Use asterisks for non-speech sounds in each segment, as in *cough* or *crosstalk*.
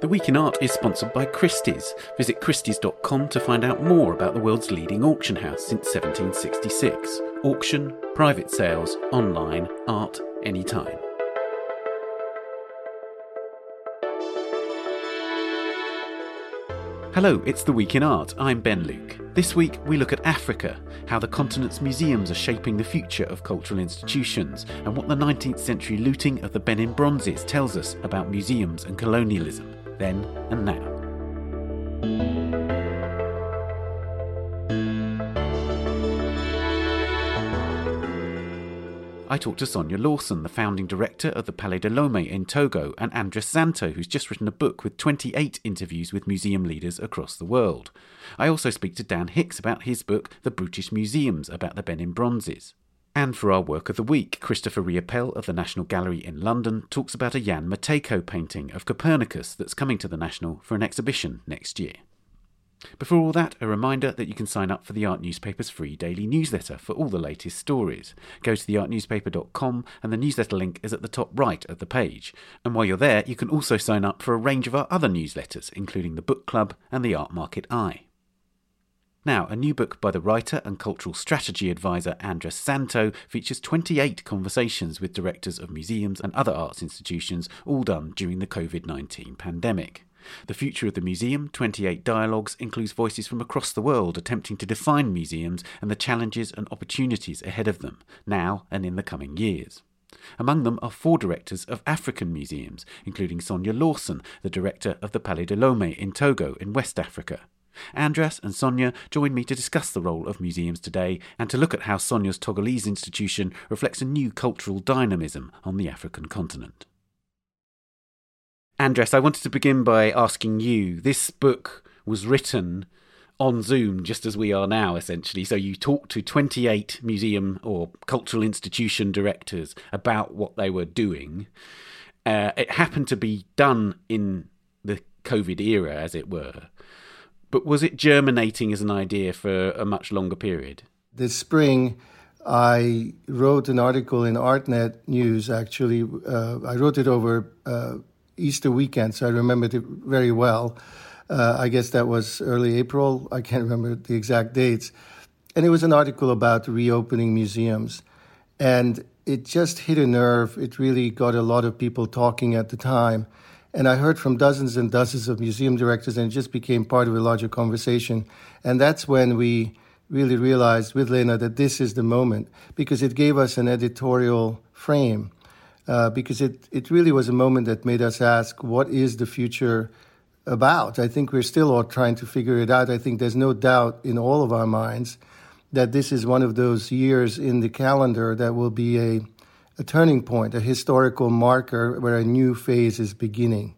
The Week in Art is sponsored by Christie's. Visit Christie's.com to find out more about the world's leading auction house since 1766. Auction, private sales, online, art, anytime. Hello, it's The Week in Art. I'm Ben Luke. This week we look at Africa, how the continent's museums are shaping the future of cultural institutions, and what the 19th century looting of the Benin bronzes tells us about museums and colonialism, then and now. I talked to Sonia Lawson, the founding director of the Palais de Lomé in Togo, and András Szántó, who's just written a book with 28 interviews with museum leaders across the world. I also speak to Dan Hicks about his book, The Brutish Museums, about the Benin Bronzes. And for our work of the week, Christopher Riopelle of the National Gallery in London talks about a Jan Matejko painting of Copernicus that's coming to the National for an exhibition next year. Before all that, a reminder that you can sign up for the Art Newspaper's free daily newsletter for all the latest stories. Go to theartnewspaper.com and the newsletter link is at the top right of the page. And while you're there, you can also sign up for a range of our other newsletters, including the Book Club and the Art Market Eye. Now, a new book by the writer and cultural strategy advisor András Szántó features 28 conversations with directors of museums and other arts institutions, all done during the COVID 19 pandemic. The Future of the Museum 28 Dialogues includes voices from across the world attempting to define museums and the challenges and opportunities ahead of them, now and in the coming years. Among them are four directors of African museums, including Sonia Lawson, the director of the Palais de Lomé in Togo in West Africa. András and Sonia join me to discuss the role of museums today and to look at how Sonia's Togolese institution reflects a new cultural dynamism on the African continent. András, I wanted to begin by asking you this book was written on Zoom, just as we are now, essentially. So you talked to 28 museum or cultural institution directors about what they were doing. Uh, it happened to be done in the COVID era, as it were. But was it germinating as an idea for a much longer period? This spring, I wrote an article in ArtNet News, actually. Uh, I wrote it over uh, Easter weekend, so I remembered it very well. Uh, I guess that was early April. I can't remember the exact dates. And it was an article about reopening museums. And it just hit a nerve. It really got a lot of people talking at the time. And I heard from dozens and dozens of museum directors, and it just became part of a larger conversation. And that's when we really realized with Lena that this is the moment because it gave us an editorial frame uh, because it, it really was a moment that made us ask, what is the future about? I think we're still all trying to figure it out. I think there's no doubt in all of our minds that this is one of those years in the calendar that will be a, a turning point, a historical marker where a new phase is beginning.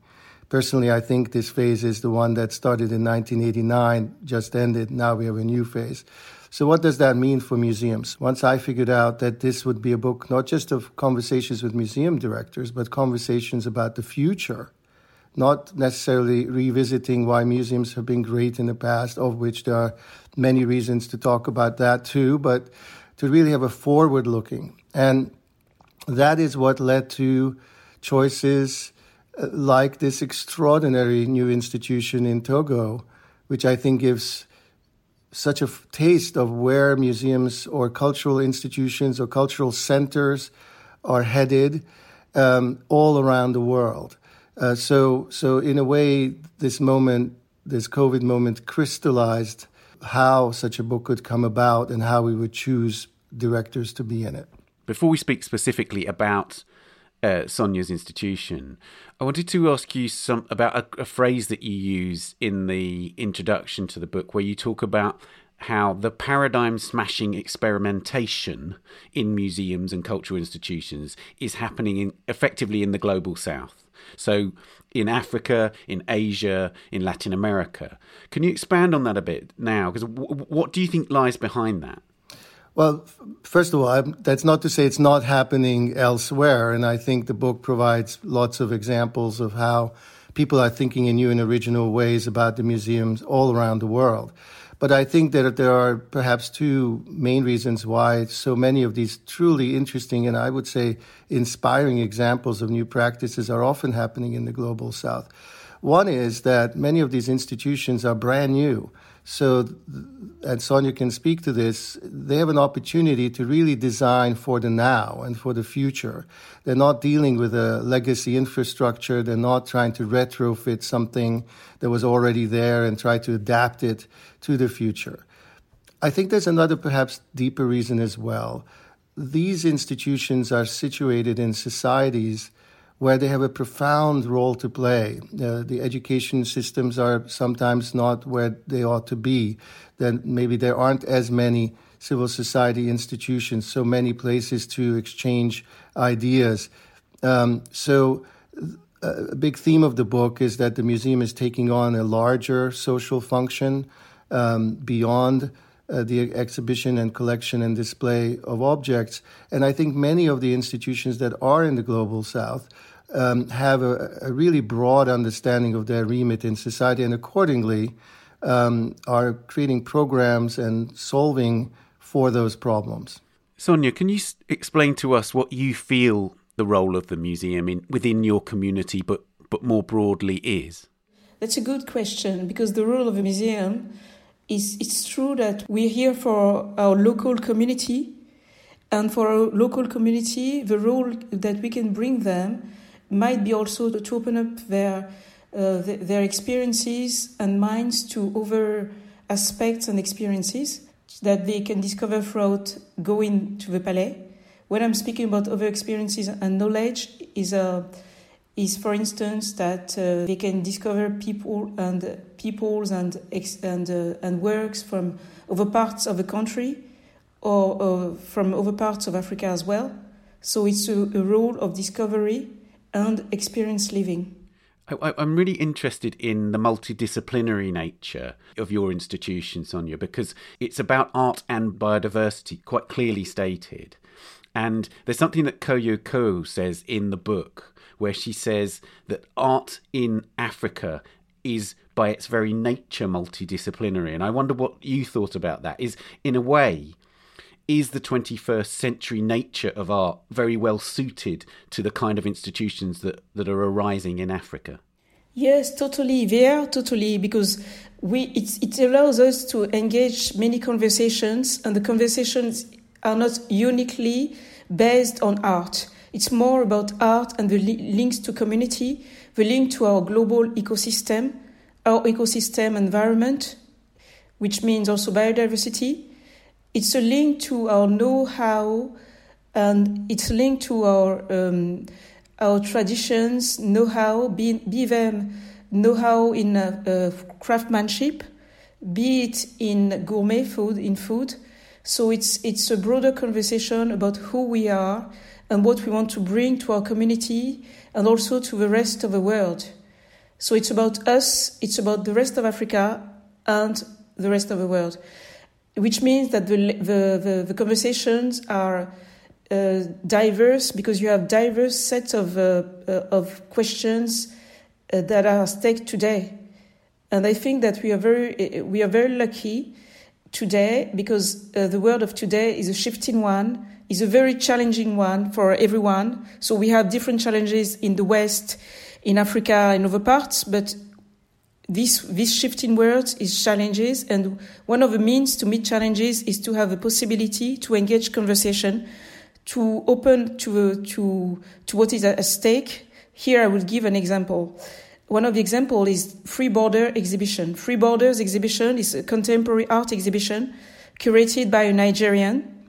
Personally, I think this phase is the one that started in 1989, just ended. Now we have a new phase. So, what does that mean for museums? Once I figured out that this would be a book not just of conversations with museum directors, but conversations about the future, not necessarily revisiting why museums have been great in the past, of which there are many reasons to talk about that too, but to really have a forward looking. And that is what led to choices uh, like this extraordinary new institution in Togo, which I think gives such a f- taste of where museums or cultural institutions or cultural centers are headed um, all around the world. Uh, so, so in a way, this moment, this COVID moment, crystallized how such a book could come about and how we would choose directors to be in it. Before we speak specifically about uh, Sonia's institution, I wanted to ask you some about a, a, phrase that you use in the introduction to the book, where you talk about how the paradigm smashing experimentation in museums and cultural institutions is happening in, effectively in the global south. So, in Africa, in Asia, in Latin America. Can you expand on that a bit now? Because w- what do you think lies behind that? Well, first of all, I'm, that's not to say it's not happening elsewhere. And I think the book provides lots of examples of how people are thinking in new and original ways about the museums all around the world. But I think that there are perhaps two main reasons why so many of these truly interesting and I would say inspiring examples of new practices are often happening in the global south. One is that many of these institutions are brand new. So, and Sonia can speak to this, they have an opportunity to really design for the now and for the future. They're not dealing with a legacy infrastructure. They're not trying to retrofit something that was already there and try to adapt it to the future. I think there's another perhaps deeper reason as well. These institutions are situated in societies where they have a profound role to play. Uh, the education systems are sometimes not where they ought to be. Then maybe there aren't as many civil society institutions, so many places to exchange ideas. Um, so, uh, a big theme of the book is that the museum is taking on a larger social function um, beyond. Uh, the exhibition and collection and display of objects. And I think many of the institutions that are in the global south um, have a, a, really broad understanding of their remit in society and accordingly um, are creating programs and solving for those problems. Sonia, can you s- explain to us what you feel the role of the museum in, within your community, but, but more broadly, is? That's a good question because the role of a museum is it's true that we're here for our local community, and for our local community, the role that we can bring them might be also to, open up their uh, their experiences and minds to other aspects and experiences that they can discover throughout going to the Palais. When I'm speaking about other experiences and knowledge, is a uh, is for instance that uh, they can discover people and peoples and and uh, and works from other parts of the country or, or from other parts of Africa as well. So it's a, a role of discovery and experience living. I, am really interested in the multidisciplinary nature of your institution, Sonia, because it's about art and biodiversity, quite clearly stated. And there's something that Koyo Kouoh says in the book, where she says that art in Africa is by its very nature multidisciplinary. And I wonder what you thought about that. Is, in a way, is the 21st century nature of art very well suited to the kind of institutions that, that are arising in Africa? Yes, totally. They are totally because we it, allows us to engage many conversations, and the conversations are not uniquely based on art. It's more about art and the li- links to community, the link to our global ecosystem, our ecosystem environment, which means also biodiversity, it's a link to our know-how and it's linked to our um, our traditions, know-how, be, be them know-how in uh, uh, craftsmanship, be it in gourmet food, in food. So it's it's a broader conversation about who we are and what we want to bring to our community and also to the rest of the world. So it's about us, it's about the rest of Africa and the rest of the world which means that the, the, the, the conversations are uh, diverse because you have diverse sets of, uh, uh, of questions uh, that are at stake today. And I think that we are very, we are very lucky today because uh, the world of today is a shifting one, is a very challenging one for everyone. So we have different challenges in the West, in Africa, and other parts, but this, this shift in words is challenges, and one of the means to meet challenges is to have a possibility to engage conversation, to open to, to, to what is at stake. Here I will give an example. One of the examples is Free Border exhibition. Free Borders exhibition is a contemporary art exhibition curated by a Nigerian,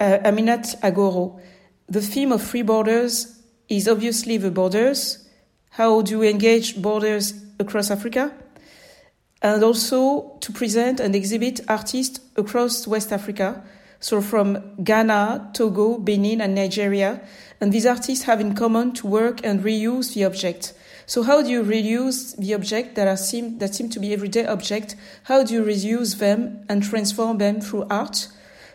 uh, Aminat Agoro. The theme of Free Borders is obviously the borders. How do we engage borders across Africa, and also to present and exhibit artists across West Africa, so from Ghana, Togo, Benin, and Nigeria. And these artists have in common to work and reuse the object. So how do you reuse the object that are seem that seem to be everyday object? How do you reuse them and transform them through art?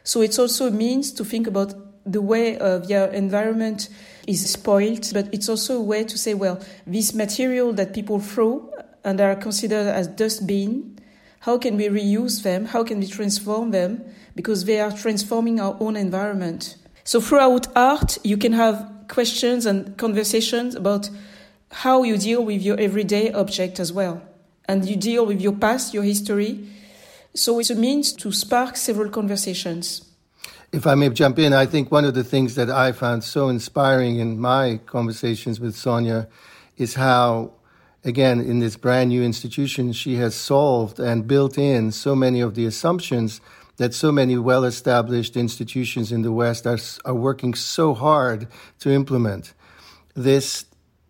So it's also a means to think about the way uh, environment is spoiled, but it's also a way to say, well, this material that people throw and are considered as dustbin, how can we reuse them? How can we transform them? Because they are transforming our own environment. So throughout art, you can have questions and conversations about how you deal with your everyday object as well. And you deal with your past, your history. So it's a means to spark several conversations. If I may jump in, I think one of the things that I found so inspiring in my conversations with Sonia is how, again, in this brand new institution, she has solved and built in so many of the assumptions that so many well established institutions in the West are, are working so hard to implement. This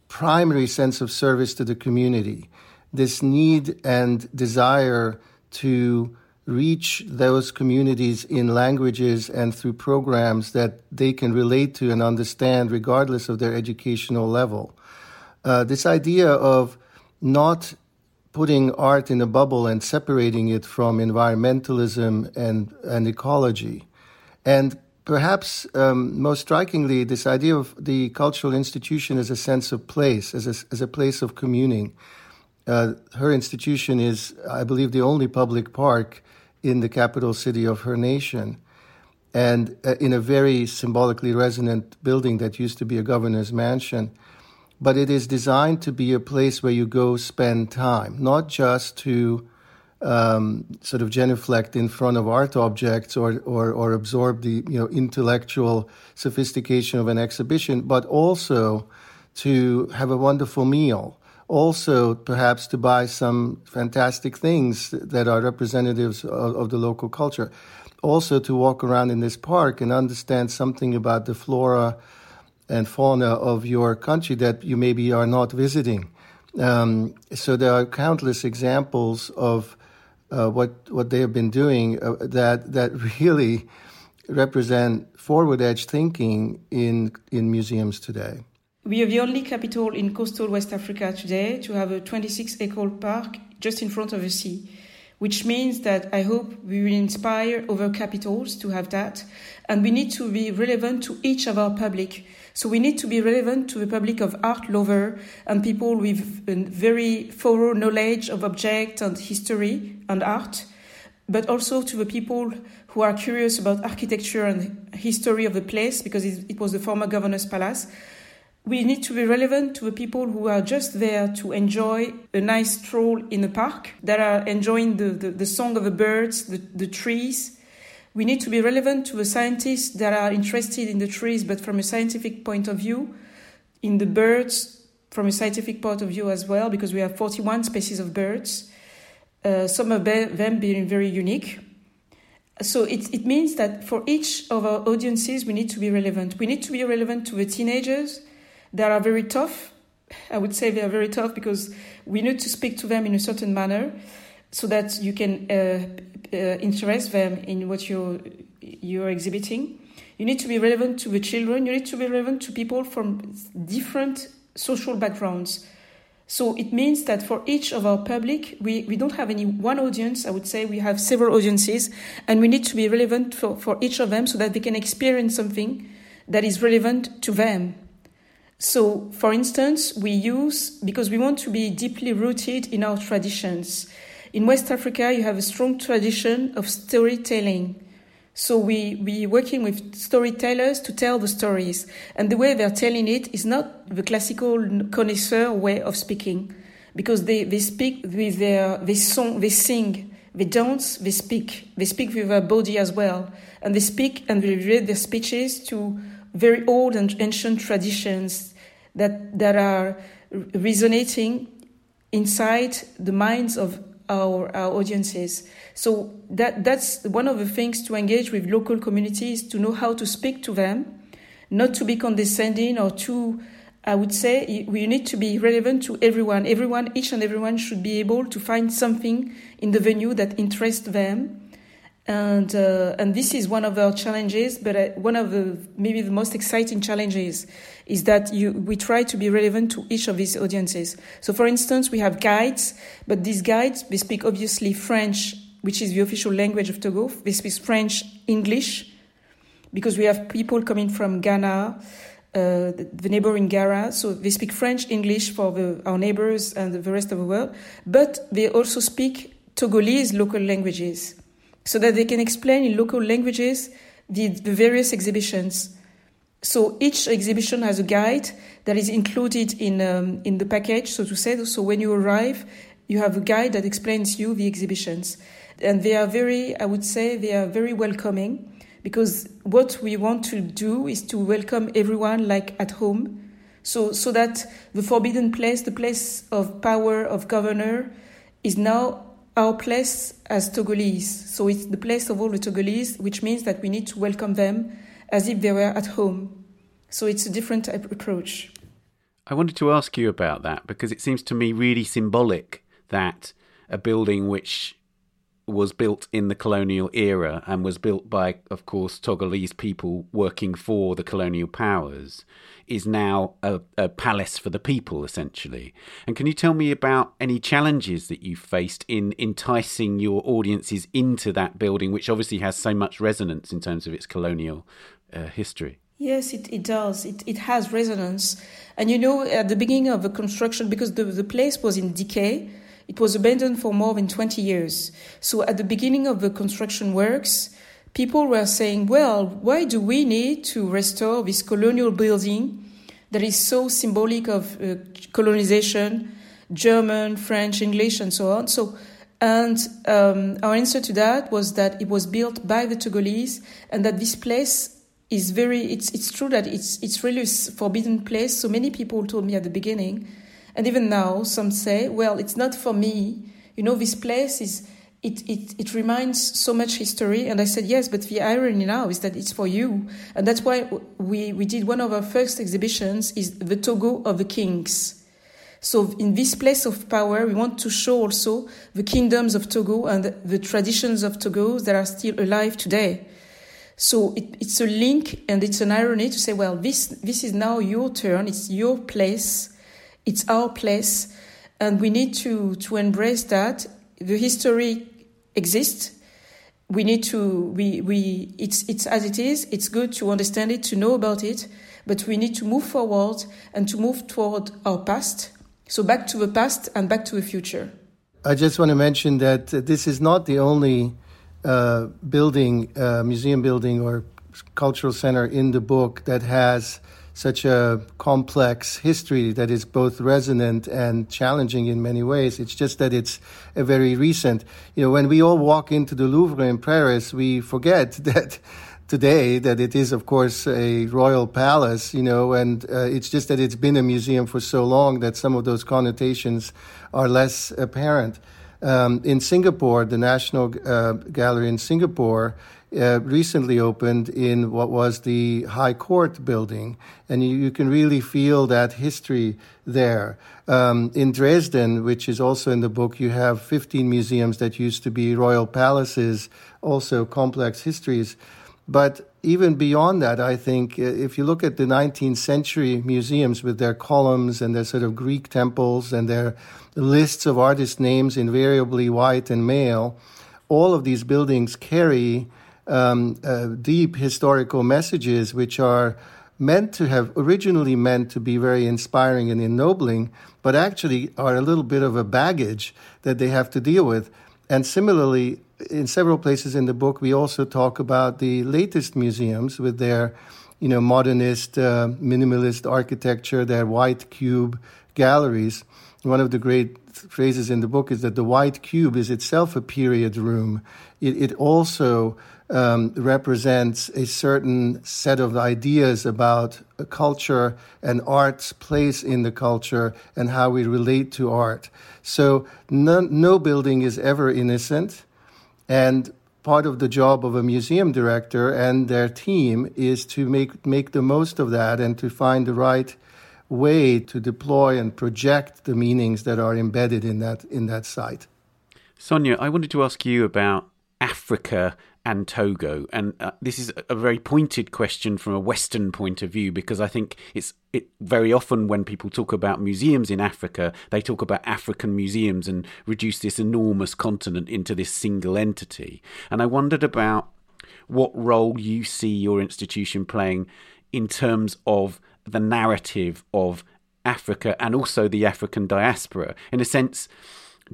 primary sense of service to the community, this need and desire to reach those communities in languages and through programs that they can relate to and understand regardless of their educational level. Uh, this idea of not putting art in a bubble and separating it from environmentalism and, and ecology. And perhaps um, most strikingly, this idea of the cultural institution as a sense of place, as a, as a place of communing. Uh, her institution is, I believe, the only public park in the capital city of her nation and uh, in a very symbolically resonant building that used to be a governor's mansion. But it is designed to be a place where you go spend time, not just to um, sort of genuflect in front of art objects or, or, or absorb the you know intellectual sophistication of an exhibition, but also to have a wonderful meal also perhaps to buy some fantastic things that are representatives of, of, the local culture. Also to walk around in this park and understand something about the flora and fauna of your country that you maybe are not visiting. Um, so there are countless examples of uh, what what they have been doing uh, that that *laughs* really represent forward edge thinking in in museums today. We are the only capital in coastal West Africa today to have a 26 acre park just in front of the sea, which means that I hope we will inspire other capitals to have that. And we need to be relevant to each of our public. So we need to be relevant to the public of art lover and people with a very thorough knowledge of object and history and art, but also to the people who are curious about architecture and history of the place because it, was the former governor's palace we need to be relevant to the people who are just there to enjoy a nice stroll in the park, that are enjoying the, the, the song of the birds, the, the trees. We need to be relevant to the scientists that are interested in the trees, but from a scientific point of view, in the birds from a scientific point of view as well, because we have 41 species of birds, uh, some of them being very unique. So it, it means that for each of our audiences, we need to be relevant. We need to be relevant to the teenagers, that are very tough. I would say they are very tough because we need to speak to them in a certain manner so that you can uh, uh, interest them in what you're, you're exhibiting. You need to be relevant to the children. You need to be relevant to people from different social backgrounds. So it means that for each of our public, we, we don't have any one audience. I would say we have several audiences, and we need to be relevant for, for each of them so that they can experience something that is relevant to them. So, for instance, we use, because we want to be deeply rooted in our traditions. In West Africa, you have a strong tradition of storytelling. So we, we working with storytellers to tell the stories. And the way they're telling it is not the classical connoisseur way of speaking. Because they, they speak with their, they song, they sing, they dance, they speak. They speak with their body as well. And they speak and they read their speeches to very old and ancient traditions that, that are resonating inside the minds of our, our audiences. So that, that's one of the things to engage with local communities, to know how to speak to them, not to be condescending or too, I would say, we need to be relevant to everyone. Everyone, each and everyone should be able to find something in the venue that interests them and uh, and this is one of our challenges but uh, one of the maybe the most exciting challenges is that you we try to be relevant to each of these audiences. So for instance we have guides but these guides they speak obviously french which is the official language of togo. They speak french english because we have people coming from ghana uh, the, the neighboring Ghana, so they speak French, English for the, our neighbors and the rest of the world, but they also speak Togolese local languages so that they can explain in local languages the, the various exhibitions. So each exhibition has a guide that is included in um, in the package, so to say. So when you arrive, you have a guide that explains you the exhibitions, and they are very, I would say, they are very welcoming, because what we want to do is to welcome everyone like at home, so so that the forbidden place, the place of power of governor, is now our place as Togolese. So it's the place of all the Togolese, which means that we need to welcome them as if they were at home. So it's a different approach. I wanted to ask you about that because it seems to me really symbolic that a building which was built in the colonial era and was built by, of course, Togolese people working for the colonial powers is now a, a, palace for the people, essentially. And can you tell me about any challenges that you faced in enticing your audiences into that building, which obviously has so much resonance in terms of its colonial uh, history? Yes, it, it does. It, it has resonance. And you know, at the beginning of the construction, because the, the place was in decay, it was abandoned for more than 20 years. So at the beginning of the construction works, people were saying, well, why do we need to restore this colonial building that is so symbolic of uh, colonization, German, French, English, and so on? So, and um, our answer to that was that it was built by the Togolese and that this place is very, it's, it's true that it's, it's really a forbidden place. So many people told me at the beginning and even now, some say, well, it's not for me. You know, this place is, it, it, it reminds so much history. And I said, yes, but the irony now is that it's for you. And that's why we, we did one of our first exhibitions is the Togo of the Kings. So in this place of power, we want to show also the kingdoms of Togo and the traditions of Togo that are still alive today. So it, it's a link and it's an irony to say, well, this, this is now your turn, it's your place it's our place, and we need to, to embrace that. The history exists. We need to we, we it's it's as it is. It's good to understand it, to know about it, but we need to move forward and to move toward our past. So back to the past and back to the future. I just want to mention that this is not the only uh, building, uh, museum building or cultural center in the book that has such a complex history that is both resonant and challenging in many ways. It's just that it's a very recent. You know, when we all walk into the Louvre in Paris, we forget *laughs* that today that it is, of course, a royal palace, you know, and uh, it's just that it's been a museum for so long that some of those connotations are less apparent. Um, in Singapore, the National uh, Gallery in Singapore uh, recently opened in what was the High Court building, and you, you can really feel that history there. Um, in Dresden, which is also in the book, you have 15 museums that used to be royal palaces, also complex histories. But even beyond that, I think uh, if you look at the 19th century museums with their columns and their sort of Greek temples and their lists of artist names, invariably white and male, all of these buildings carry um, uh, deep historical messages which are meant to have originally meant to be very inspiring and ennobling, but actually are a little bit of a baggage that they have to deal with. And similarly, in several places in the book, we also talk about the latest museums with their, you know, modernist, uh, minimalist architecture, their white cube galleries. One of the great phrases in the book is that the white cube is itself a period room. It, it also um, represents a certain set of ideas about culture and art's place in the culture and how we relate to art. So no, no building is ever innocent, and part of the job of a museum director and their team is to make make the most of that and to find the right way to deploy and project the meanings that are embedded in that in that site. Sonia, I wanted to ask you about Africa and Togo. And uh, this is a very pointed question from a Western point of view because I think it's it very often when people talk about museums in Africa, they talk about African museums and reduce this enormous continent into this single entity. And I wondered about what role you see your institution playing in terms of the narrative of Africa and also the African diaspora. In a sense,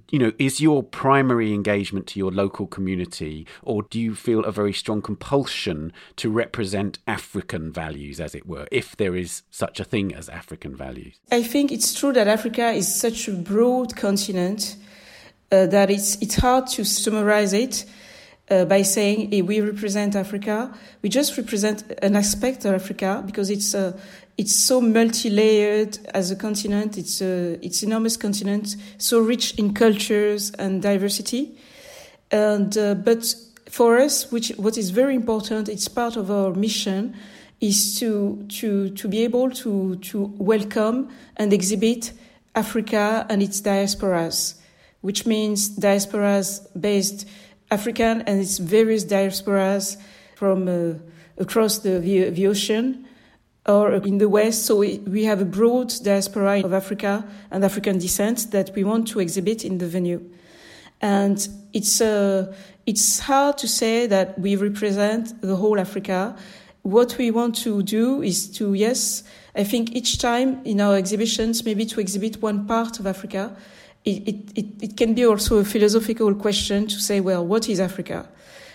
you know, is your primary engagement to your local community, or do you feel a very strong compulsion to represent African values, as it were, if there is such a thing as African values? I think it's true that Africa is such a broad continent uh, that it's it's hard to summarize it. Uh, by saying hey, we represent Africa, we just represent an aspect of Africa because it's uh, it's so multi-layered as a continent. It's a it's enormous continent, so rich in cultures and diversity. And uh, but for us, which what is very important, it's part of our mission, is to to to be able to to welcome and exhibit Africa and its diasporas, which means diasporas based African and its various diasporas from uh, across the, the, the ocean or in the West. So we, have a broad diaspora of Africa and African descent that we want to exhibit in the venue. And it's, uh, it's hard to say that we represent the whole Africa. What we want to do is to, yes, I think each time in our exhibitions, maybe to exhibit one part of Africa, it, it, it, it can be also a philosophical question to say, well, what is Africa?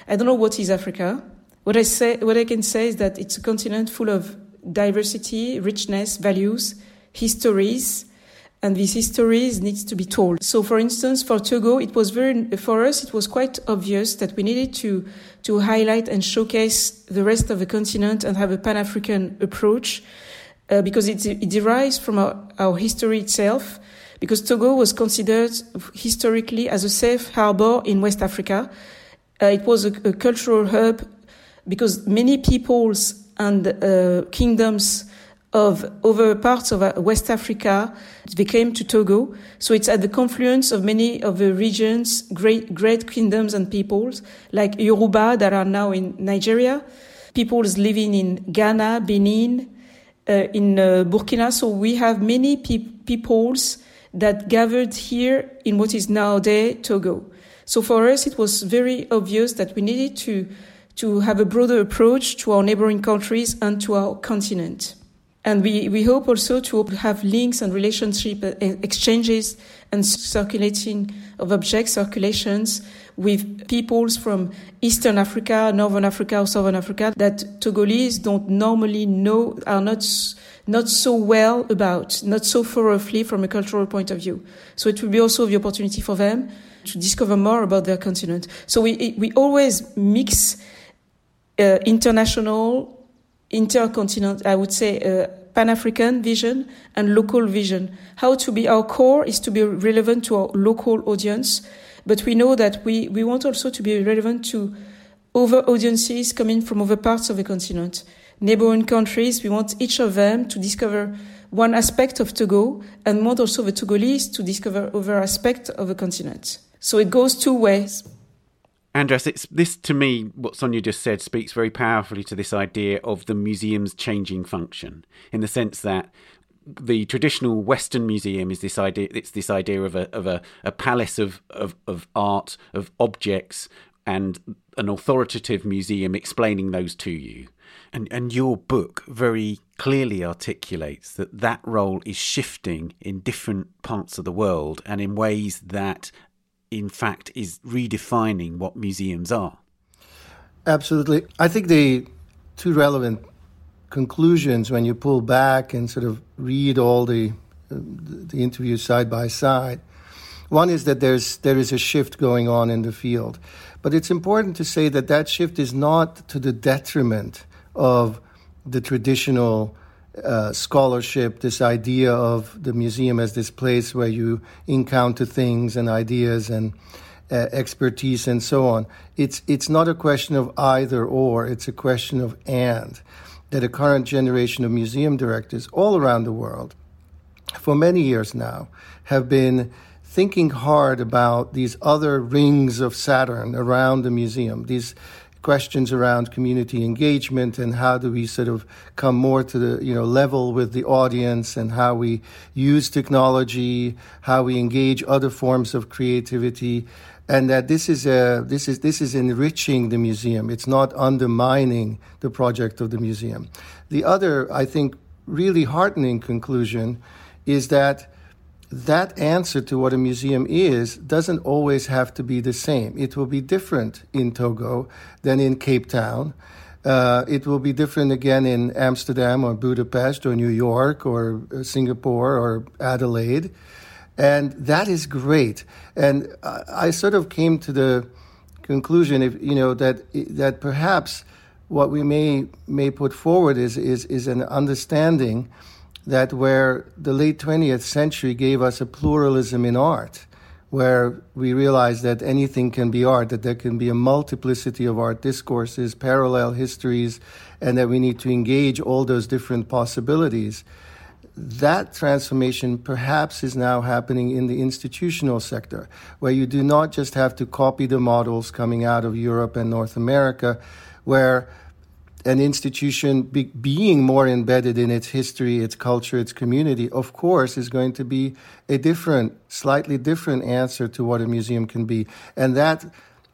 I don't know what is Africa. What I say, what I can say is that it's a continent full of diversity, richness, values, histories, and these histories needs to be told. So, for instance, for Togo, it was very for us. It was quite obvious that we needed to to highlight and showcase the rest of the continent and have a Pan African approach uh, because it, it, derives from our, our history itself. Because Togo was considered historically as a safe harbor in West Africa. Uh, it was a, a cultural hub because many peoples and uh, kingdoms of over parts of uh, West Africa. They came to Togo. So it's at the confluence of many of the region's great, great kingdoms and peoples, like Yoruba that are now in Nigeria, peoples living in Ghana, Benin, uh, in uh, Burkina. So we have many pe- peoples that gathered here in what is nowadays Togo. So for us, it was very obvious that we needed to to have a broader approach to our neighboring countries and to our continent. And we, we hope also to have links and relationship uh, exchanges and circulating of object circulations with peoples from Eastern Africa, Northern Africa, or Southern Africa that Togolese don't normally know, are not, not so well about, not so thoroughly from a cultural point of view. So it will be also the opportunity for them to discover more about their continent. So we, we always mix uh, international, intercontinental, I would say, uh, Pan African vision and local vision. How to be our core is to be relevant to our local audience, but we know that we, we want also to be relevant to other audiences coming from other parts of the continent. Neighboring countries, we want each of them to discover one aspect of Togo and want also the Togolese to discover other aspects of the continent. So it goes two ways. András, it's this to me. What Sonia just said speaks very powerfully to this idea of the museum's changing function, in the sense that the traditional Western museum is this idea. It's this idea of a of a, a palace of, of of art of objects and an authoritative museum explaining those to you. And and your book very clearly articulates that that role is shifting in different parts of the world and in ways that in fact, is redefining what museums are. Absolutely. I think the two relevant conclusions when you pull back and sort of read all the the interviews side by side. One is that there's there is a shift going on in the field, but it's important to say that that shift is not to the detriment of the traditional uh, scholarship, this idea of the museum as this place where you encounter things and ideas and uh, expertise and so on. It's it's not a question of either or. It's a question of and. That a current generation of museum directors all around the world, for many years now, have been thinking hard about these other rings of Saturn around the museum. These questions around community engagement and how do we sort of come more to the you know level with the audience and how we use technology, how we engage other forms of creativity, and that this is a this is this is enriching the museum. It's not undermining the project of the museum. The other, I think, really heartening conclusion is that that answer to what a museum is doesn't always have to be the same. It will be different in Togo than in Cape Town. Uh, it will be different again in Amsterdam or Budapest or New York or uh, Singapore or Adelaide. And that is great. And I, I sort of came to the conclusion, if, you know, that, that perhaps what we may, may put forward is, is, is an understanding that where the late 20th century gave us a pluralism in art, where we realized that anything can be art, that there can be a multiplicity of art discourses, parallel histories, and that we need to engage all those different possibilities. That transformation perhaps is now happening in the institutional sector, where you do not just have to copy the models coming out of Europe and North America, where an institution be, being more embedded in its history, its culture, its community, of course, is going to be a different, slightly different answer to what a museum can be. And that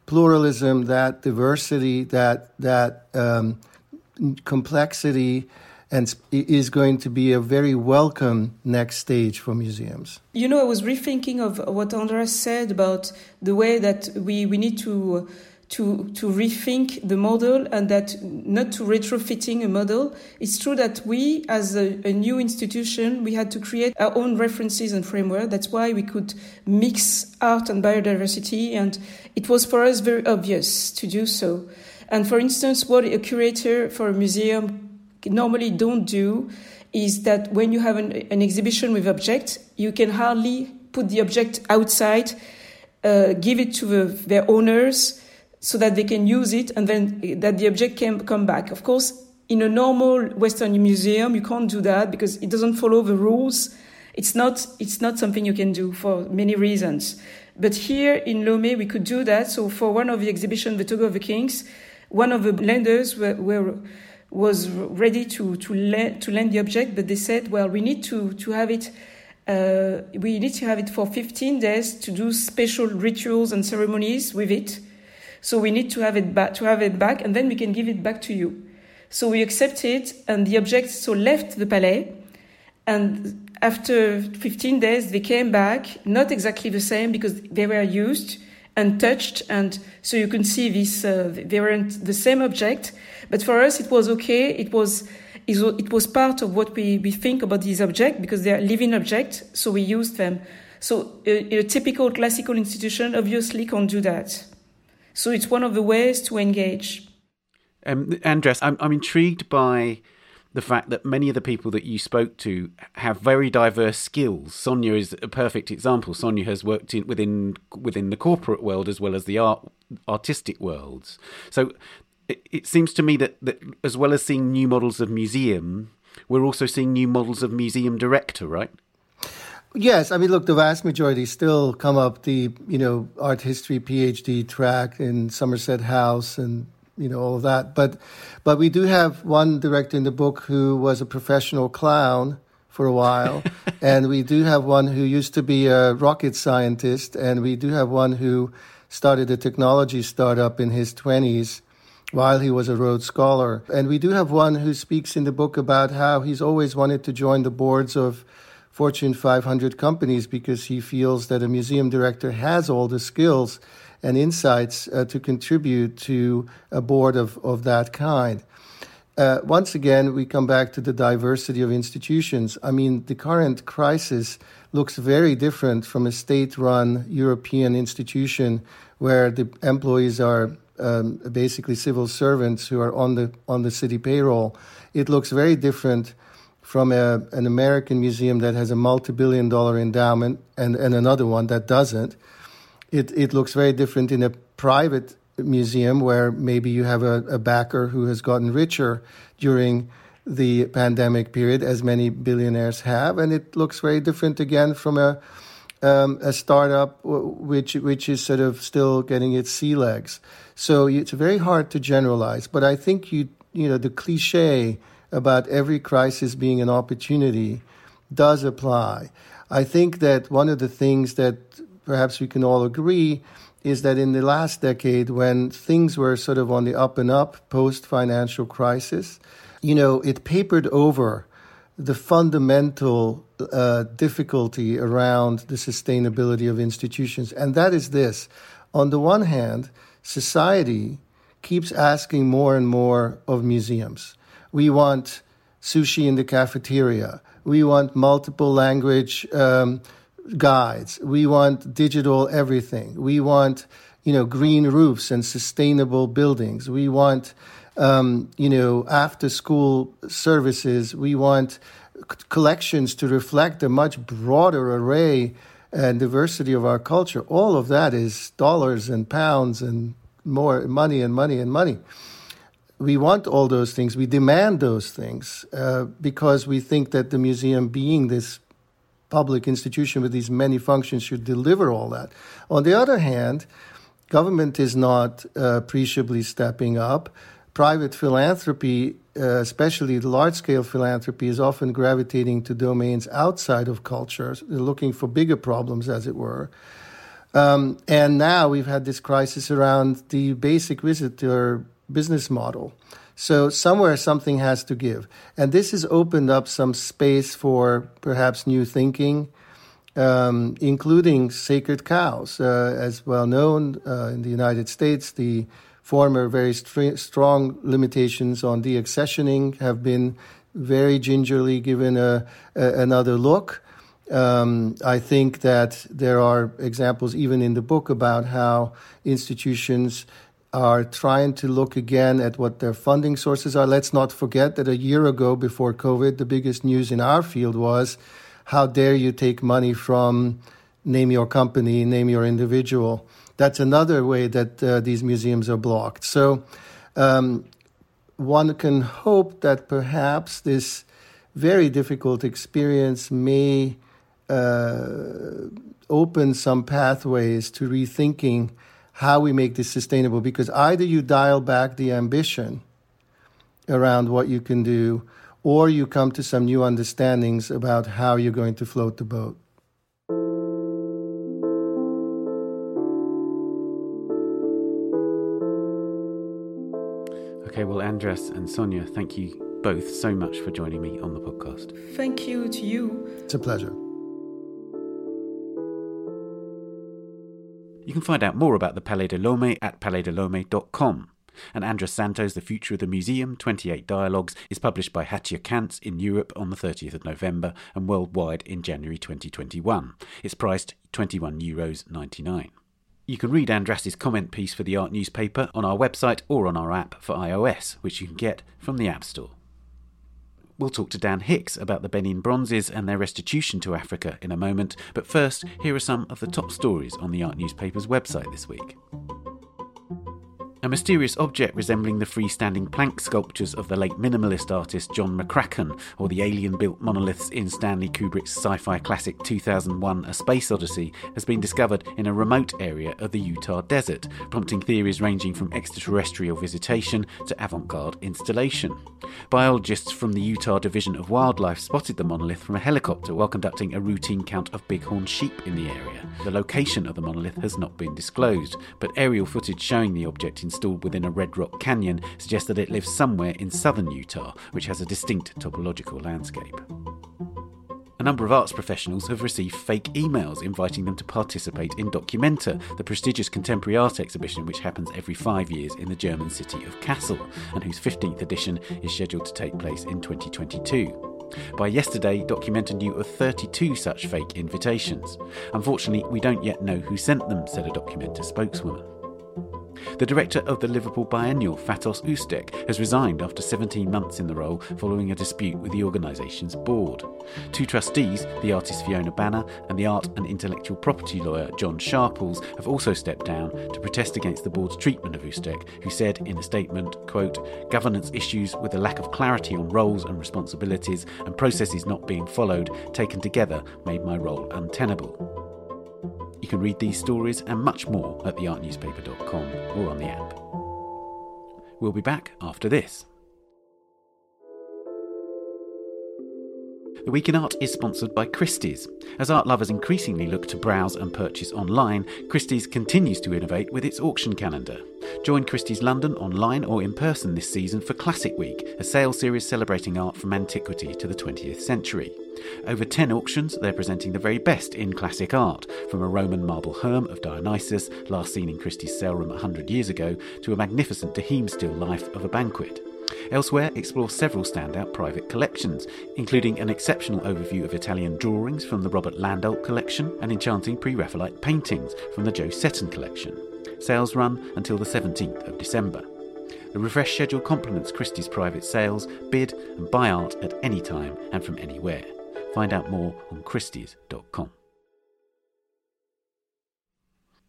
pluralism, that diversity, that that um, complexity, and is going to be a very welcome next stage for museums. You know, I was rethinking of what Andreas said about the way that we, we need to to, to rethink the model and that not to retrofitting a model. It's true that we, as a, a, new institution, we had to create our own references and framework. That's why we could mix art and biodiversity, and it was for us very obvious to do so. And for instance, what a curator for a museum normally don't do is that when you have an, an exhibition with object, you can hardly put the object outside, uh, give it to the, their owners, so that they can use it and then that the object can come back. Of course, in a normal Western museum, you can't do that because it doesn't follow the rules. It's not, it's not something you can do for many reasons. But here in Lomé, we could do that. So for one of the exhibitions, the Togo of the Kings, one of the lenders were, were was ready to to lend, to lend the object, but they said, well, we need to to have it. Uh, we need to have it for 15 days to do special rituals and ceremonies with it so we need to have it back, to have it back, and then we can give it back to you. So we accepted, and the object so left the palais. And after 15 days, they came back, not exactly the same because they were used and touched, and so you can see this. Uh, they weren't the same object, but for us it was okay. It was it was part of what we, we think about these objects because they are living objects, so we used them. So a, a typical classical institution obviously can't do that. So it's one of the ways to engage. Um, András, I'm, I'm intrigued by the fact that many of the people that you spoke to have very diverse skills. Sonia is a perfect example. Sonia has worked in, within within the corporate world as well as the art artistic worlds. So it, it seems to me that, that as well as seeing new models of museum, we're also seeing new models of museum director, right? Yes, I mean, look, the vast majority still come up the you know art history PhD track in Somerset House and you know all of that. But but we do have one director in the book who was a professional clown for a while, *laughs* and we do have one who used to be a rocket scientist, and we do have one who started a technology startup in his twenties while he was a Rhodes Scholar. And we do have one who speaks in the book about how he's always wanted to join the boards of Fortune 500 companies because he feels that a museum director has all the skills and insights uh, to contribute to a board of, of that kind. Uh, once again, we come back to the diversity of institutions. I mean, the current crisis looks very different from a state run European institution where the employees are um, basically civil servants who are on the, on the city payroll. It looks very different from a, an American museum that has a multi-billion dollar endowment and, and another one that doesn't. It, it looks very different in a private museum where maybe you have a, a backer who has gotten richer during the pandemic period, as many billionaires have, and it looks very different again from a um, a startup which which is sort of still getting its sea legs. So it's very hard to generalize. But I think you you know the cliche about every crisis being an opportunity does apply. I think that one of the things that perhaps we can all agree is that in the last decade, when things were sort of on the up and up post financial crisis, you know, it papered over the fundamental uh, difficulty around the sustainability of institutions. And that is this on the one hand, society keeps asking more and more of museums. We want sushi in the cafeteria. We want multiple language um, guides. We want digital everything. We want, you know, green roofs and sustainable buildings. We want, um, you know, after school services. We want collections to reflect a much broader array and diversity of our culture. All of that is dollars and pounds and more money and money and money. We want all those things. We demand those things uh, because we think that the museum, being this public institution with these many functions, should deliver all that. On the other hand, government is not uh, appreciably stepping up. Private philanthropy, uh, especially large scale philanthropy, is often gravitating to domains outside of culture, looking for bigger problems, as it were. Um, and now we've had this crisis around the basic visitor business model. So somewhere something has to give. And this has opened up some space for perhaps new thinking, um, including sacred cows. Uh, as well known uh, in the United States, the former very strong limitations on deaccessioning have been very gingerly given a, a, another look. Um, I think that there are examples even in the book about how institutions are trying to look again at what their funding sources are. Let's not forget that a year ago, before COVID, the biggest news in our field was how dare you take money from name your company, name your individual. That's another way that uh, these museums are blocked. So um, one can hope that perhaps this very difficult experience may uh, open some pathways to rethinking how we make this sustainable because either you dial back the ambition around what you can do or you come to some new understandings about how you're going to float the boat. Okay, well, András and Sonia, thank you both so much for joining me on the podcast. Thank you to you. It's a pleasure. You can find out more about the Palais de Lomé at palaisdelome.com. And András Szántó, The Future of the Museum 28 Dialogues, is published by Hatje Cantz in Europe on the 30th of November and worldwide in January 2021. It's priced €21 Euros 99. You can read András's comment piece for the art newspaper on our website or on our app for iOS, which you can get from the App Store. We'll talk to Dan Hicks about the Benin bronzes and their restitution to Africa in a moment, but first, here are some of the top stories on the Art Newspaper's website this week. A mysterious object resembling the freestanding plank sculptures of the late minimalist artist John McCracken, or the alien built monoliths in Stanley Kubrick's sci fi classic 2001 A Space Odyssey, has been discovered in a remote area of the Utah desert, prompting theories ranging from extraterrestrial visitation to avant garde installation. Biologists from the Utah Division of Wildlife spotted the monolith from a helicopter while conducting a routine count of bighorn sheep in the area. The location of the monolith has not been disclosed, but aerial footage showing the object in installed within a red rock canyon suggests that it lives somewhere in southern Utah, which has a distinct topological landscape. A number of arts professionals have received fake emails inviting them to participate in Documenta, the prestigious contemporary art exhibition which happens every five years in the German city of Kassel, and whose 15th edition is scheduled to take place in 2022. By yesterday, Documenta knew of 32 such fake invitations. Unfortunately, we don't yet know who sent them, said a Documenta spokeswoman. The director of the Liverpool Biennial, Fatos Ustek, has resigned after 17 months in the role following a dispute with the organisation's board. Two trustees, the artist Fiona Banner and the art and intellectual property lawyer John Sharples, have also stepped down to protest against the board's treatment of Ustek, who said in a statement, quote, governance issues with a lack of clarity on roles and responsibilities and processes not being followed, taken together, made my role untenable. You can read these stories and much more at theartnewspaper.com or on the app. We'll be back after this. The Week in Art is sponsored by Christie's. As art lovers increasingly look to browse and purchase online, Christie's continues to innovate with its auction calendar. Join Christie's London online or in person this season for Classic Week, a sale series celebrating art from antiquity to the 20th century. Over 10 auctions, they're presenting the very best in classic art, from a Roman marble herm of Dionysus, last seen in Christie's sale room 100 years ago, to a magnificent de Heem still life of a banquet. Elsewhere, explore several standout private collections, including an exceptional overview of Italian drawings from the Robert Landolt collection and enchanting Pre Raphaelite paintings from the Joe Setton collection. Sales run until the 17th of December. The refresh schedule complements Christie's private sales, bid and buy art at any time and from anywhere. Find out more on Christie's.com.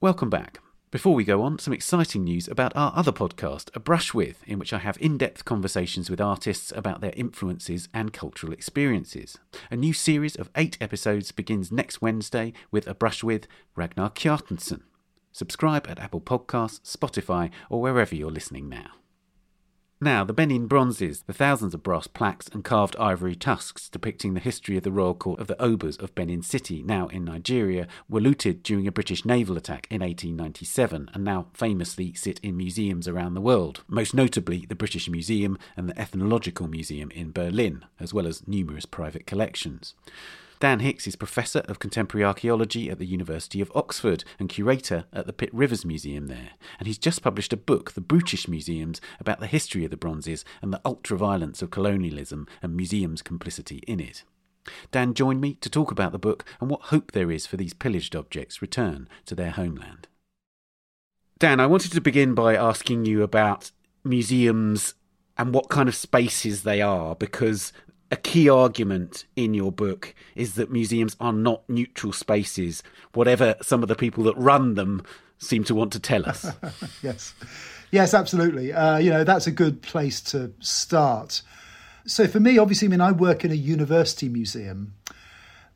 Welcome back. Before we go on, some exciting news about our other podcast, A Brush With, in which I have in depth conversations with artists about their influences and cultural experiences. A new series of eight episodes begins next Wednesday with A Brush With Ragnar Kjartansson. Subscribe at Apple Podcasts, Spotify, or wherever you're listening now. Now, the Benin bronzes, the thousands of brass plaques and carved ivory tusks depicting the history of the royal court of the Obas of Benin City, now in Nigeria, were looted during a British naval attack in 1897 and now famously sit in museums around the world, most notably the British Museum and the Ethnological Museum in Berlin, as well as numerous private collections. Dan Hicks is Professor of Contemporary Archaeology at the University of Oxford and curator at the Pitt Rivers Museum there. And he's just published a book, The Brutish Museums, about the history of the bronzes and the ultra violence of colonialism and museums' complicity in it. Dan joined me to talk about the book and what hope there is for these pillaged objects' return to their homeland. Dan, I wanted to begin by asking you about museums and what kind of spaces they are, because a key argument in your book is that museums are not neutral spaces, whatever some of the people that run them seem to want to tell us. *laughs* yes, yes, absolutely. Uh, you know, that's a good place to start. So for me, obviously, I mean, I work in a university museum.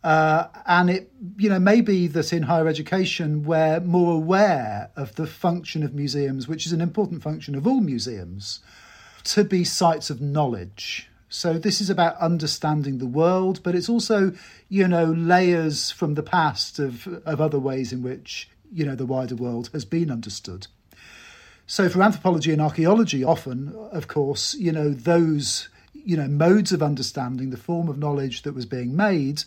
Uh, and it, you know, maybe that in higher education we're more aware of the function of museums, which is an important function of all museums, to be sites of knowledge. So this is about understanding the world, but it's also, you know, layers from the past of, of other ways in which, you know, the wider world has been understood. So for anthropology and archaeology, often, of course, you know, those, you know, modes of understanding, the form of knowledge that was being made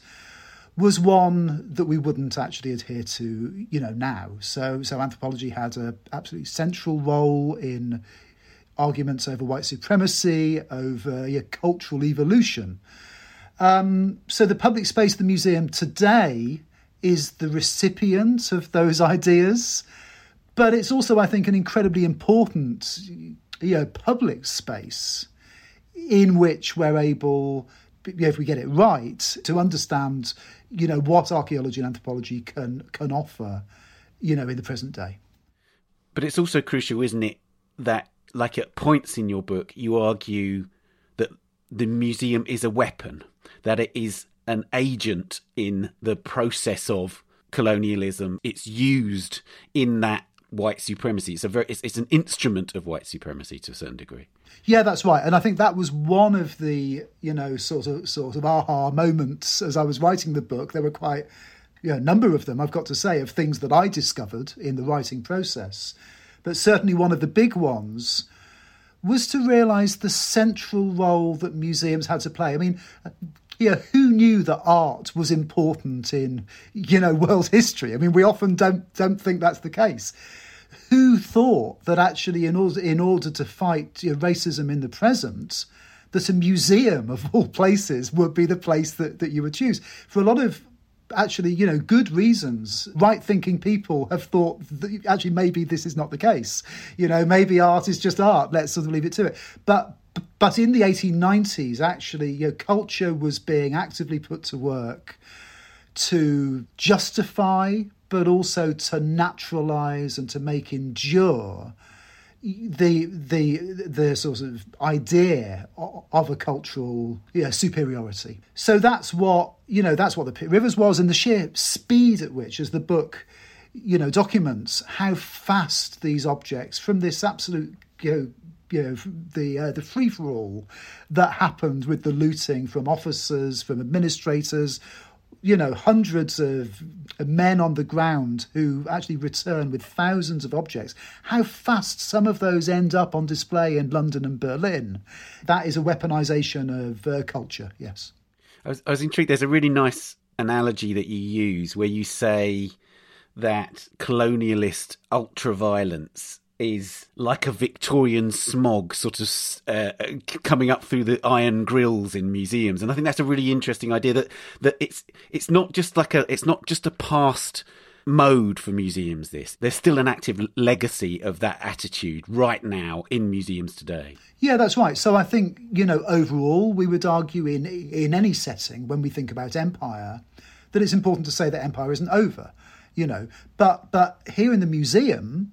was one that we wouldn't actually adhere to, you know, now. So so anthropology had a absolutely central role in arguments over white supremacy, over yeah, cultural evolution. Um, so the public space of the museum today is the recipient of those *laughs* ideas, but it's also, I think, an incredibly important you know, public space in which we're able, if we get it right, to understand, you know, what archaeology and anthropology can can offer, you know, in the present day. But it's also crucial, isn't it, that like at points in your book, you argue that the museum is a weapon, that it is an agent in the process of colonialism. It's used in that white supremacy. It's a very, it's, it's an instrument of white supremacy to a certain degree. Yeah, that's right, and I think that was one of the you know sort of sort of aha moments as I was writing the book. There were quite you know, a number of them, I've got to say, of things that I discovered in the writing process but certainly one of the big ones was to realise the central role that museums had to play. I mean, know, who knew that art was important in, you know, world history? I mean, we often don't don't think that's the case. Who thought that actually, in order in order to fight you know, racism in the present, that a museum of all *laughs* places would be the place that, that you would choose? For a lot of actually, you know, good reasons. Right thinking people have thought that actually maybe this is not the case. You know, maybe art is just art. Let's sort of leave it to it. But but in the 1890s, actually, you know, culture was being actively put to work to justify, but also to naturalize and to make endure the the the sort of idea of a cultural yeah, superiority. So that's what you know. That's what the Rivers was, and the sheer speed at which, as the book you know documents how fast these objects from this absolute you know you know the uh, the free for all that happened with the looting from officers, from administrators, you know, hundreds of men on the ground who actually return with thousands of objects. How fast some of those end up on display in London and Berlin. That is a weaponization of uh, culture, yes. I was, I was intrigued. There's a really nice analogy that you use where you say that colonialist ultra violence is like a Victorian smog sort of uh, coming up through the iron grills in museums, and I think that's a really interesting idea. That that it's it's not just like a it's not just a past mode for museums. This there's still an active legacy of that attitude right now in museums today. Yeah, that's right. So I think you know overall we would argue in in any setting when we think about empire that it's important to say that empire isn't over. You know, but but here in the museum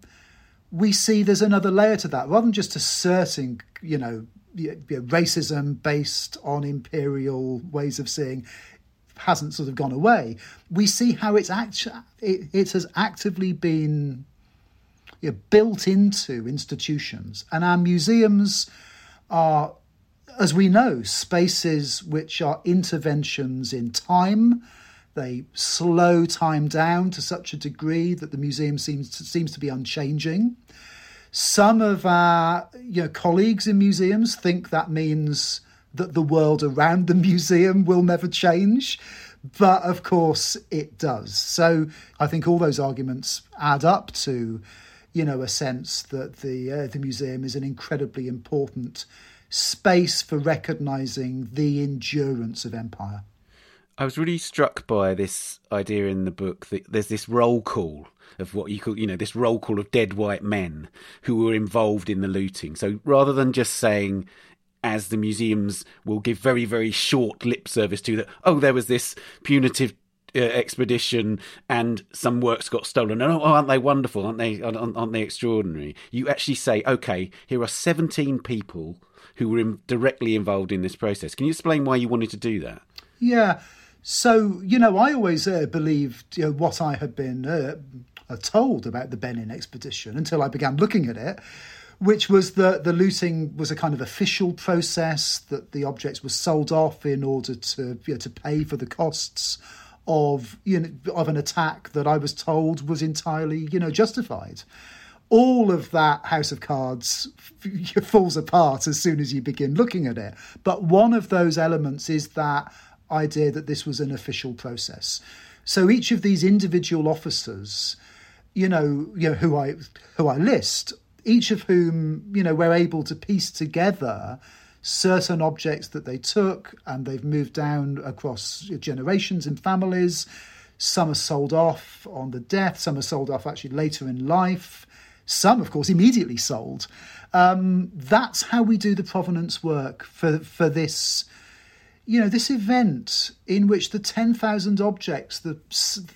we see there's another layer to that. Rather than just asserting, you know, racism based on imperial ways of seeing hasn't sort of gone away. We see how it's actually it, it has actively been you know, built into institutions, and our museums are, as we know, spaces which are interventions in time they slow time down to such a degree that the museum seems to, seems to be unchanging. Some of our you know, colleagues in museums think that means that the world around the *laughs* museum will never change. But of course, it does. So I think all those arguments add up to, you know, a sense that the uh, the museum is an incredibly important space for recognizing the endurance of empire. I was really struck by this idea in the book that there's this roll call of what you call, you know, this roll call of dead white men who were involved in the looting. So rather than just saying, as the museums will give very, very short lip service to that, oh, there was this punitive uh, expedition and some works got stolen. And oh, aren't they wonderful? Aren't they? Aren't, aren't they extraordinary? You actually say, okay, here are 17 people who were in, directly involved in this process. Can you explain why you wanted to do that? Yeah. So, you know, I always uh, believed you know, what I had been uh, uh, told about the Benin expedition until I began looking at it, which was that the looting was a kind of official process, that the objects were sold off in order to, you know, to pay for the costs of, you know, of an attack that I was told was entirely, you know, justified all of that house of cards *laughs* falls apart as soon as you begin looking at it. But one of those elements is that idea that this was an official process. So each of these individual officers, you know, you know who I who I list, each of whom you know were able to piece together certain objects that they took and they've moved down across generations and families. Some are sold off on the death, some are sold off actually later in life, some, of course, immediately sold. Um, that's how we do the provenance work for, for this you know, this event in which the 10,000 objects, the,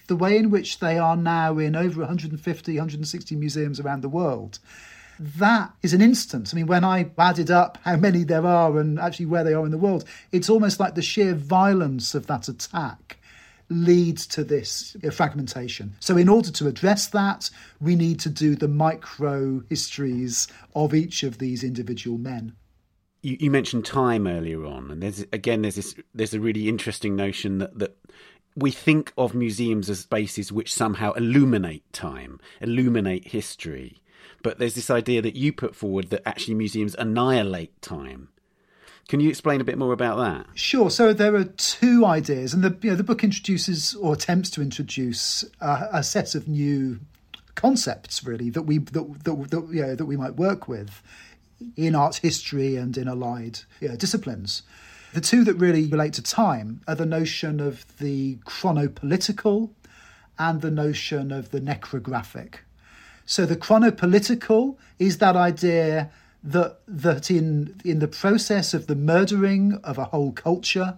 the way in which they are now in over 150, 160 museums around the world, that is an instance. I mean, when I added up how many there are and actually where they are in the world, it's almost like the sheer violence of that attack leads to this fragmentation. So, in order to address that, we need to do the micro histories of each of these individual men you, you mentioned time earlier on, and there's again there's this there's a really interesting notion that that we think of museums as spaces which somehow illuminate time, illuminate history. But there's this idea that you put forward that actually museums annihilate time. Can you explain a bit more about that? Sure. So there are two ideas, and the you know, the book introduces or attempts to introduce a, a set of new concepts, really that we that that, that, you know, that we might work with in art history and in allied disciplines. The two that really relate to time are the notion of the chronopolitical and the notion of the necrographic. So the chronopolitical is that idea that that in in the process of the murdering of a whole culture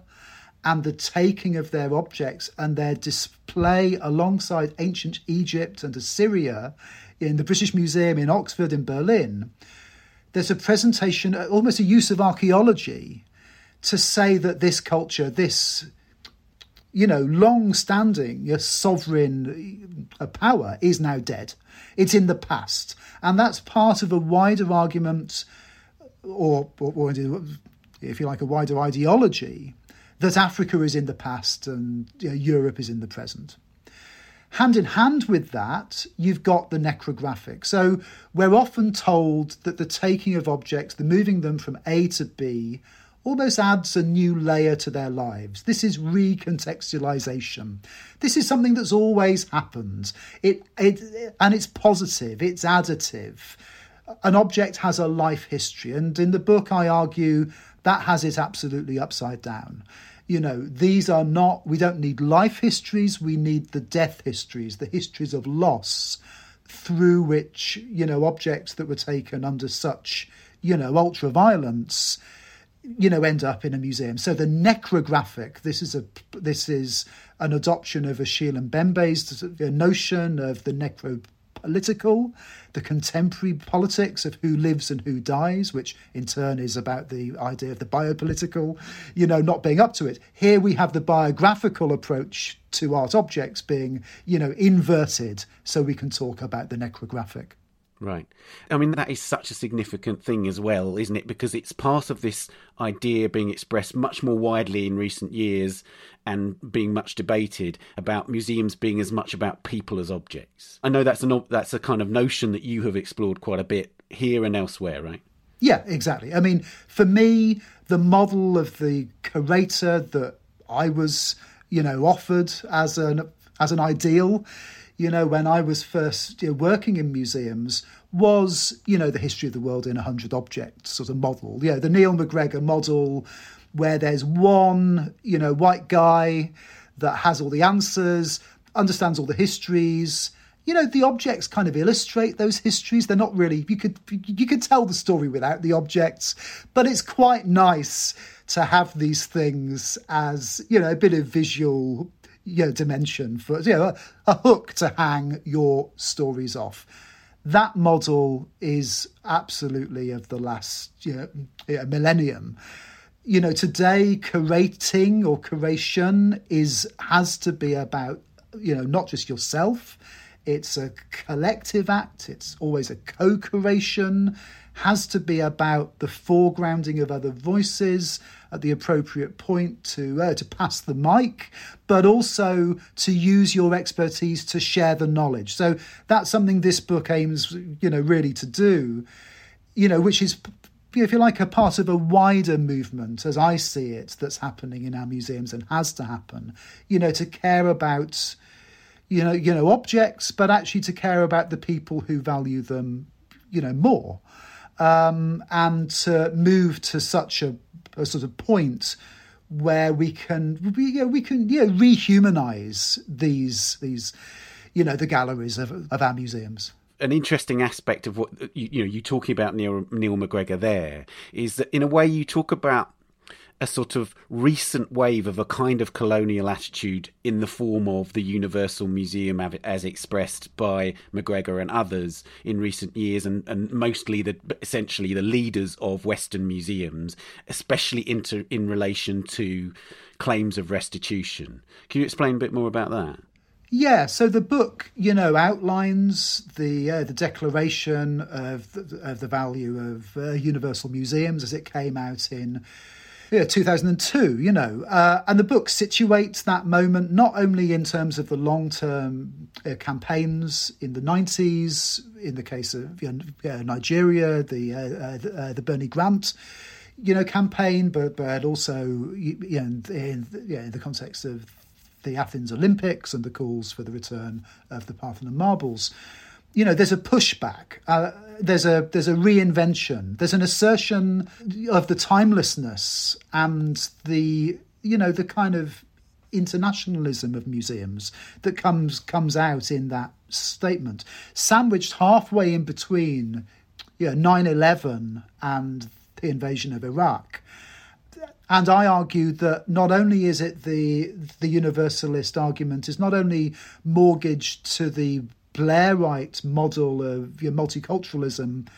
and the taking of their objects and their display alongside ancient Egypt and Assyria in the British Museum in Oxford in Berlin there's a presentation, uh, almost a use of archaeology to say that this culture, this you know, long-standing sovereign uh, power is now dead. It's in the past, and that's part of a wider argument or, or, or if you like, a wider ideology, that Africa is in the past and you know, Europe is in the present. Hand in hand with that, you've got the necrographic. So we're often told that the taking of objects, the moving them from A to B, almost adds a new layer to their lives. This is recontextualization. This is something that's always happened. It, it and it's positive, it's additive. An object has a life history, and in the book I argue that has it absolutely upside down. You know, these are not, we don't need life histories, we need the death histories, the histories of loss through which, you know, objects that were taken under such, you know, ultra violence you know end up in a museum. So the necrographic this is a this is an adoption of Achille Mbembe's notion of the necro political, the contemporary politics of who lives and who dies, which in turn is about the idea of the biopolitical, you know, not being up to it. Here we have the biographical approach to art objects being, you know, inverted so we can talk about the necrographic. Right. I mean, that is such a significant thing as well, isn't it? Because it's part of this idea being expressed much more widely in recent years and being much debated about museums being as much about people as objects. I know that's a, that's a kind of notion that you have explored quite a bit here and elsewhere, right? Yeah, exactly. I mean, for me, the model of the curator that I was, you know, offered as an as an ideal you know, when I was first you know, working in museums was, you know, the history of the world in 100 objects sort of model. You know, the Neil MacGregor model where there's one, you know, white guy that has all the answers, understands all the histories. You know, the objects kind of illustrate those histories. They're not really you could you could tell the story without the objects, but it's quite nice to have these things as, you know, a bit of visual you know, dimension for you know a, a hook to hang your stories off. That model is absolutely of the last you know, millennium. You know, today curating or curation is has to be about you know not just yourself. It's a collective act. It's always a co-curation has to be about the foregrounding of other voices at the appropriate point to uh, to pass the mic, but also to use your expertise to share the knowledge. So that's something this book aims, you know, really to do. You know, which is if you like, a part of a wider movement, as I see it, that's happening in our museums and has to happen. You know, to care about, you know, you know, objects, but actually to care about the people who value them, you know, more um, and to move to such a, a, sort of point where we can we, you know, we can you know, rehumanize these these you know the galleries of, of our museums. An interesting aspect of what you, you know you talking about Neil Neil MacGregor there is that in a way you talk about a sort of recent wave of a kind of colonial attitude in the form of the Universal Museum as expressed by MacGregor and others in recent years, and, and mostly the essentially the leaders of Western museums, especially inter, in relation to claims of restitution. Can you explain a bit more about that? Yeah, so the book, you know, outlines the uh, the declaration of the, of the value of uh, universal museums as it came out in yeah, 2002, you know. Uh, and the book situates that moment not only in terms of the long term uh, campaigns in the 90s, in the case of you know, Nigeria, the, uh, uh the, uh, the, Bernie Grant. You know, campaign, but but also you know, in, yeah, in the context of the Athens Olympics and the calls for the return of the Parthenon marbles you know, there's a pushback. Uh, there's a there's a reinvention. There's an assertion of the timelessness and the you know the kind of internationalism of museums that comes comes out in that statement, sandwiched halfway in between, you know, 9/11 and the invasion of Iraq. And I argue that not only is it the the universalist argument is not only mortgaged to the Blairite model of you know, multiculturalism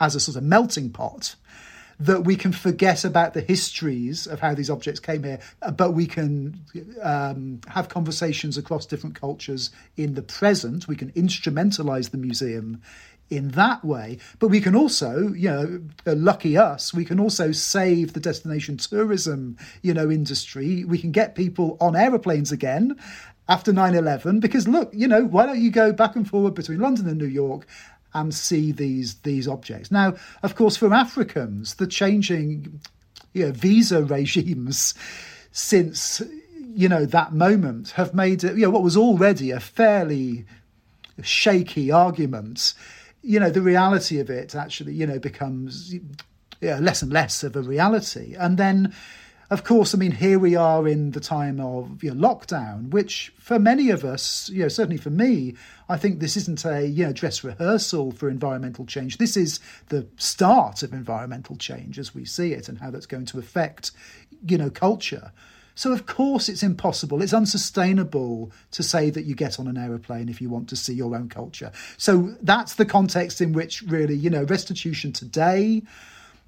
as a sort of melting pot that we can forget about the histories of how these objects came here, but we can um, have conversations across different cultures in the present. We can instrumentalize the museum in that way. But we can also, you know, uh, lucky us, we can also save the destination tourism, you know, industry. We can get people on aeroplanes again after 9-11 because look, you know, why don't you go back and forward between London and New York and see these these objects. Now, of course, for Africans, the changing you know, visa *laughs* regimes since you know that moment have made you know what was already a fairly shaky argument you know the reality of it actually you know becomes you know, less and less of a reality and then of course, I mean, here we are in the time of you know, lockdown, which for many of us, you know, certainly for me, I think this isn't a you know dress rehearsal for environmental change. This is the start of environmental change as we see it, and how that's going to affect you know culture. So of course it's impossible. It's unsustainable to say that you get on an aeroplane if you want to see your own culture. So that's the context in which really, you know, restitution today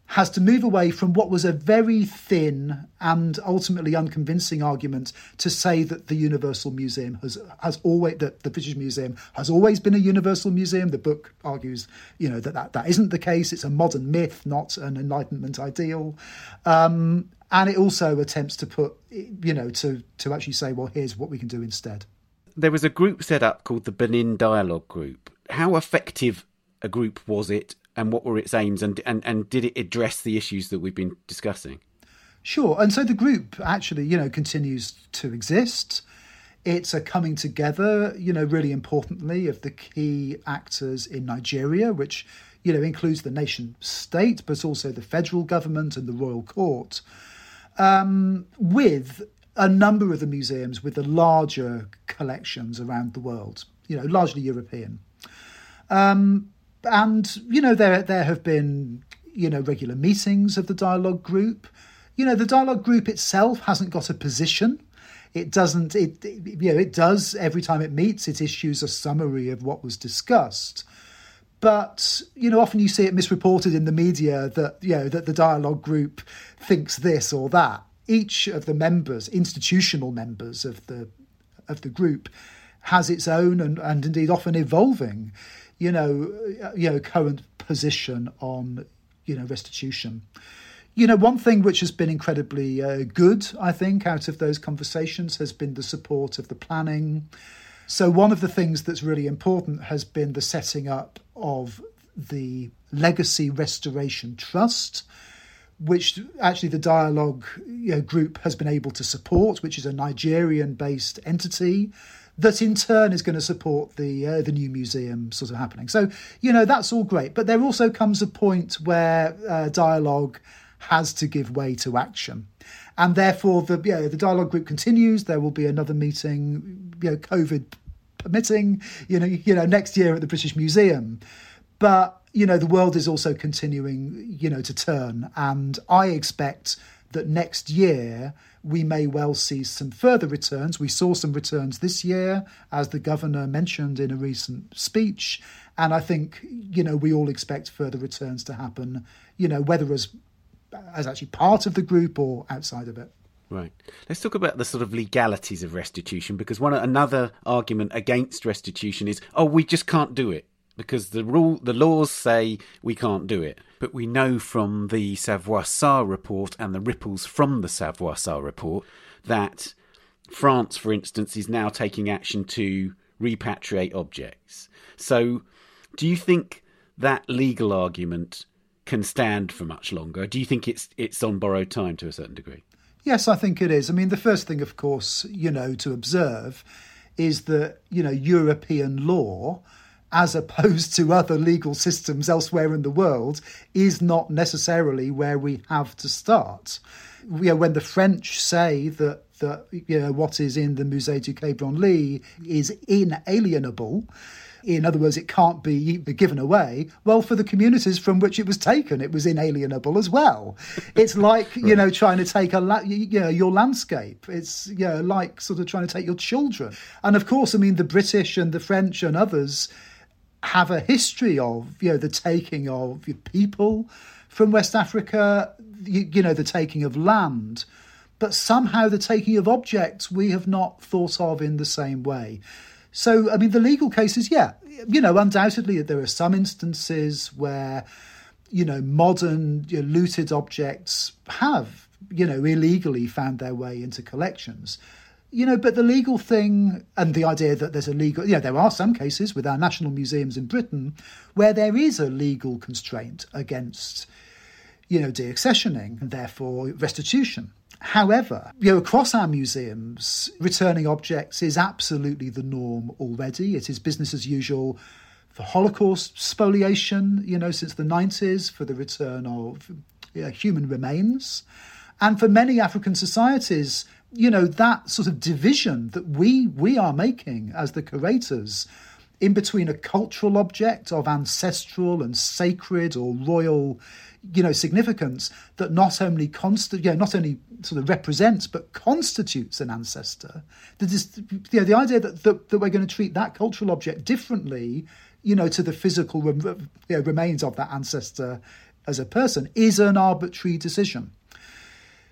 has to move away from what was a very thin and ultimately unconvincing argument to say that the Universal Museum has has always that the British Museum has always been a universal museum. The book argues, you know, that that, that isn't the case. It's a modern myth, not an Enlightenment ideal. Um, and it also attempts to put, you know, to to actually say, well, here's what we can do instead. There was a group set up called the Benin Dialogue Group. How effective a group was it and what were its aims and, and, and did it address the issues that we've been discussing? Sure. And so the group actually, you know, continues to exist. It's a coming together, you know, really importantly, of the key actors in Nigeria, which, you know, includes the nation state, but also the federal government and the royal court, um, with a number of the museums with the larger collections around the world, you know, largely European. Um, and you know there there have been you know regular meetings of the dialogue group. You know the dialogue group itself hasn't got a position. It doesn't. It, it you know it does every time it meets. It issues a summary of what was discussed. But you know, often you see it misreported in the media that you know that the dialogue group thinks this or that. Each of the members, institutional members of the of the group, has its own and, and indeed often evolving you know, uh, you know, current position on, you know, restitution. You know, one thing which has been incredibly uh, good, I think, out of those conversations has been the support of the planning. So, one of the things that's really important has been the setting up of the Legacy Restoration Trust, which actually the dialogue you know, group has been able to support, which is a Nigerian based entity that in turn is going to support the uh, the new museum sort of happening. So you know that's all great, but there also comes a point where uh, dialogue has to give way to action. And therefore, the yeah, the dialogue group continues. There will be another meeting, you know, COVID permitting, you know, you know, next year at the British Museum. But you know, the world is also continuing, you know, to turn, and I expect that next year we may well see some further returns. We saw some returns this year, as the governor mentioned in a recent speech. And I think, you know, we all expect further returns to happen, you know, whether as as actually part of the group or outside of it. Right. Let's talk about the sort of legalities of restitution because one another argument against restitution is, oh, we just can't do it because the rule, the laws say we can't do it. But we know from the Savoy-Sarr report and the ripples from the Savoy-Sarr report that France, for instance, is now taking action to repatriate objects. So, do you think that legal argument can stand for much longer? Do you think it's it's on borrowed time to a certain degree? Yes, I think it is. I mean, the first thing, of course, you know, to observe is that you know European law as opposed to other legal systems elsewhere in the world, is not necessarily where we have to start. You know, when the French say that that you know what is in the Musée du Quai Branly is inalienable, in other words, it can't be given away. Well, for the communities from which it was taken, it was inalienable as well. It's like right. you know trying to take a la- you know your landscape. It's you know like sort of trying to take your children. And of course, I mean the British and the French and others have a history of you know the taking of people from West Africa, you, you know the taking of land, but somehow the taking of objects we have not thought of in the same way. So, I mean, the legal cases, yeah, you know, undoubtedly there are some instances where, you know, modern you know, looted objects have, you know, illegally found their way into collections. You know, but the legal thing and the idea that there's a legal, you know, there are some cases with our national museums in Britain where there is a legal constraint against, you know, deaccessioning and therefore restitution. However, you know, across our museums, returning objects is absolutely the norm already. It is business as usual for Holocaust spoliation, you know, since the 90s, for the return of you know, human remains. And for many African societies, you know, that sort of division that we we are making as the curators in between a cultural object of ancestral and sacred or royal you know significance that not only const- know, not only sort of represents but constitutes an ancestor that is you know, the idea that, that, that we're going to treat that cultural object differently you know to the physical rem- you know, remains of that ancestor as a person is an arbitrary decision.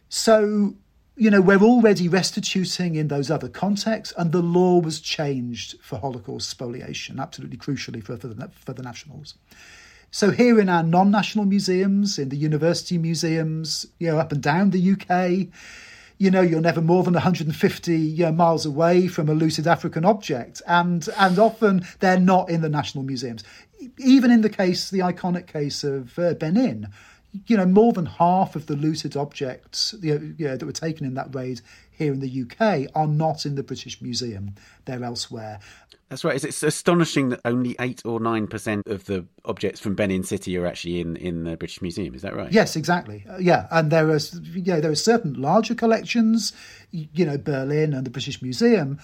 So you know, we're already restituting in those other contexts, and the law was changed for Holocaust spoliation, absolutely crucially for, for, the, for the nationals. So here in our non-national museums, in the university museums, you know, up and down the UK, you know, you're never more than 150 you know, miles away from a looted African object, and and often they're not in the national museums. Even in the case, the iconic case of uh, Benin, you know, more than half of the looted objects you know, you know, that were taken in that raid here in the UK are not in the British Museum. They're elsewhere. That's right. It's astonishing that only eight or nine percent of the objects from Benin City are actually in, in the British Museum. Is that right? Yes, exactly. Uh, yeah, and there are yeah there are certain larger collections, you know, Berlin and the British Museum,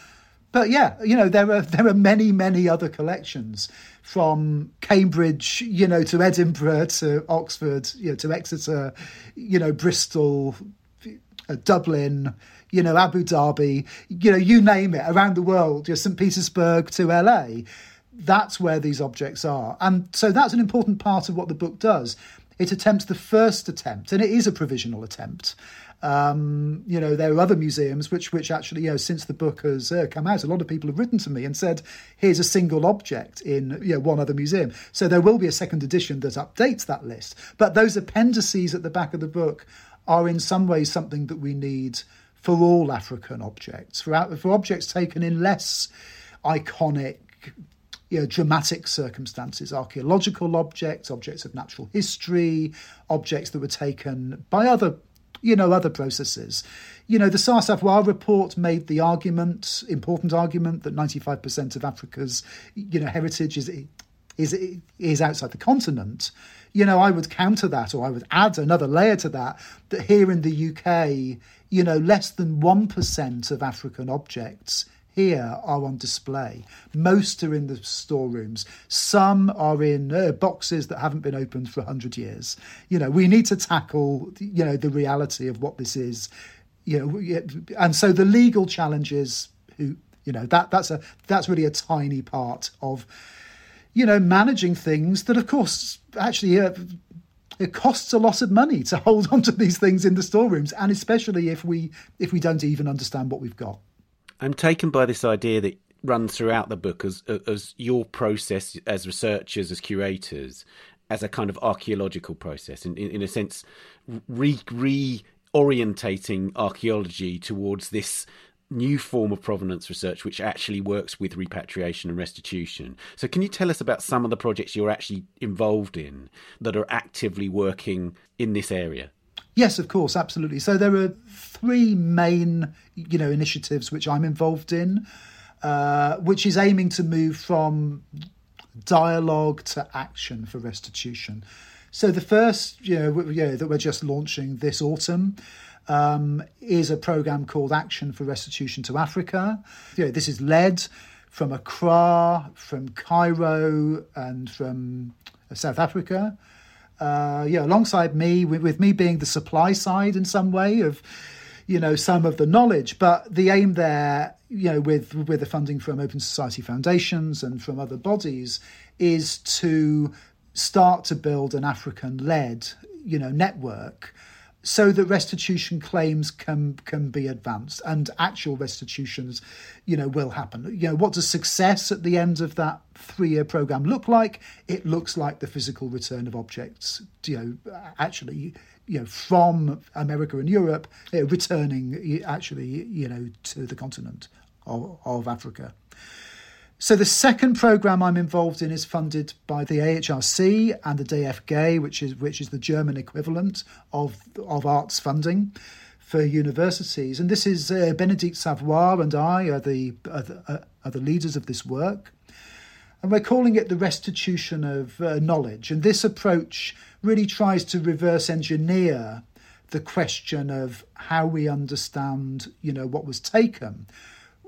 but yeah, you know there are there are many many other collections from Cambridge, you know, to Edinburgh to Oxford, you know, to Exeter, you know, Bristol, uh, Dublin, you know, Abu Dhabi, you know, you name it around the world, you know, St. Petersburg to LA. That's where these objects are. And so that's an important part of what the book does. It attempts the first attempt, and it is a provisional attempt. Um, you know, there are other museums which, which actually, you know, since the book has uh, come out, a lot of people have written to me and said, "Here's a single object in you know, one other museum." So there will be a second edition that updates that list. But those appendices at the back of the book are in some ways something that we need for all African objects, for, for objects taken in less iconic, you know, dramatic circumstances, archaeological objects, objects of natural history, objects that were taken by other, you know, other processes. You know, the Sarr-Savoy report made the argument, important argument, that 95% of Africa's, you know, heritage is is is outside the continent. You know, I would counter that, or I would add another layer to that. That here in the UK, you know, less than 1% of African objects here are on display. Most are in the storerooms. Some are in uh, boxes that haven't been opened for 100 years. You know, we need to tackle, you know, the reality of what this is. You know, and so the legal challenges, who, you know, that that's a that's really a tiny part of, you know, managing things that, of course, actually. Uh, it costs a lot of money to hold *laughs* on to these things in the storerooms, and especially if we if we don't even understand what we've got. I'm taken by this idea that runs throughout the book as as your process as researchers, as curators, as a kind of archaeological process, in, in, in a sense, re reorientating archaeology towards this new form of provenance research which actually works with repatriation and restitution. So, can you tell us about some of the projects you're actually involved in that are actively working in this area? Yes, of course, absolutely. So there are three main, you know, initiatives which I'm involved in, uh, which is aiming to move from dialogue to action for restitution. So the first, you know, that we're just launching this autumn um, is a program called Action for Restitution to Africa. You know, this is led from Accra, from Cairo, and from South Africa. Uh, yeah, alongside me, with, with me being the supply side in some way of, you know, some of the knowledge. But the aim there, you know, with with the funding from Open Society Foundations and from other bodies, is to start to build an African-led, you know, network so that restitution claims can can be advanced and actual restitutions you know will happen you know what does success at the end of that three year program look like it looks like the physical return of objects you know actually you know from america and europe returning actually you know to the continent of, of africa so the second program I'm involved in is funded by the AHRC and the DFG, which is which is the German equivalent of of arts funding for universities. And this is uh, Bénédicte Savoy and I are the, are the, uh, are the leaders of this work. And we're calling it the restitution of uh, knowledge. And this approach really tries to reverse engineer the question of how we understand, you know, what was taken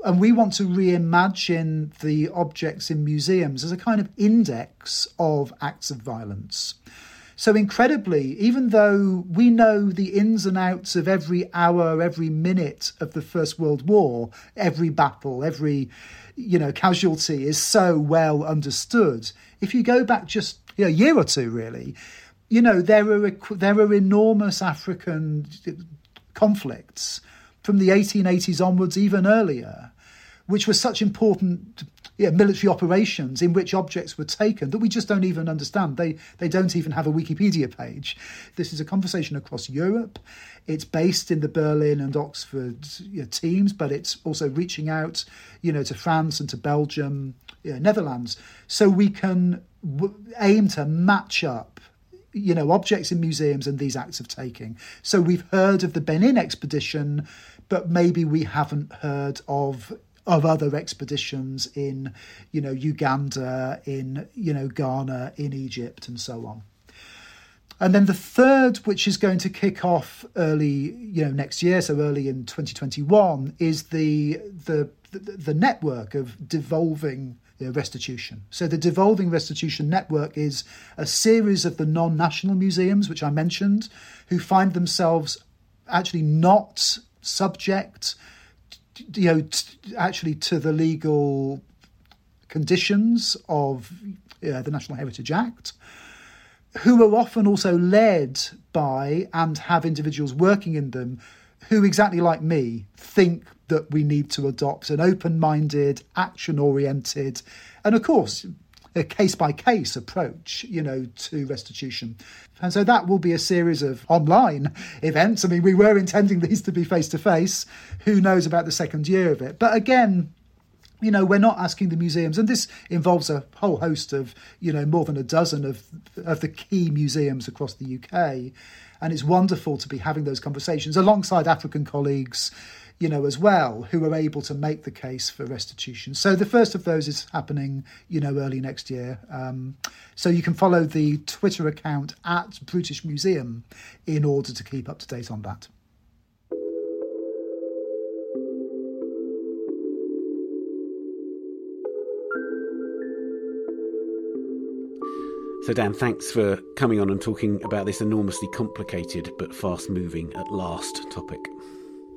and we want to reimagine the objects in museums as a kind of index of acts of violence. So, incredibly, even though we know the ins and outs of every hour, every minute of the First World War, every battle, every you know casualty is so well understood. If you go back just you know, a year or two, really, you know there are there are enormous African uh, conflicts from the 1880s onwards, even earlier, which were such important yeah, military operations in which objects were taken that we just don't even understand. They they don't even have a Wikipedia page. This is a conversation across Europe. It's based in the Berlin and Oxford you know, teams, but it's also reaching out, you know, to France and to Belgium, you know, Netherlands, so we can w- aim to match up you know objects in museums and these acts of taking so we've heard of the benin expedition but maybe we haven't heard of of other expeditions in, you know, Uganda, in, you know, Ghana, in Egypt, and so on. And then the third, which is going to kick off early, you know, next year, so early in 2021, is the the the, network of devolving restitution. So the devolving restitution network is a series of the non-national museums, which I mentioned, who find themselves actually not subject you know, t- actually to the legal conditions of uh, the National Heritage Act, who are often also led by and have individuals working in them who, exactly like me, think that we need to adopt an open minded, action oriented, and of course, a case by case approach, you know, to restitution. And so that will be a series of online events. I mean, we were intending these to be face to face. Who knows about the second year of it? But again, you know, we're not asking the museums, and this involves a whole host of, you know, more than a dozen of of the key museums across the UK. And it's wonderful to be having those conversations alongside African colleagues you know, as well, who are able to make the case for restitution. So the first of those is happening, you know, early next year. Um, so you can follow the Twitter account at British Museum in order to keep up to date on that. So, Dan, thanks for coming on and talking about this enormously complicated but fast moving at last topic.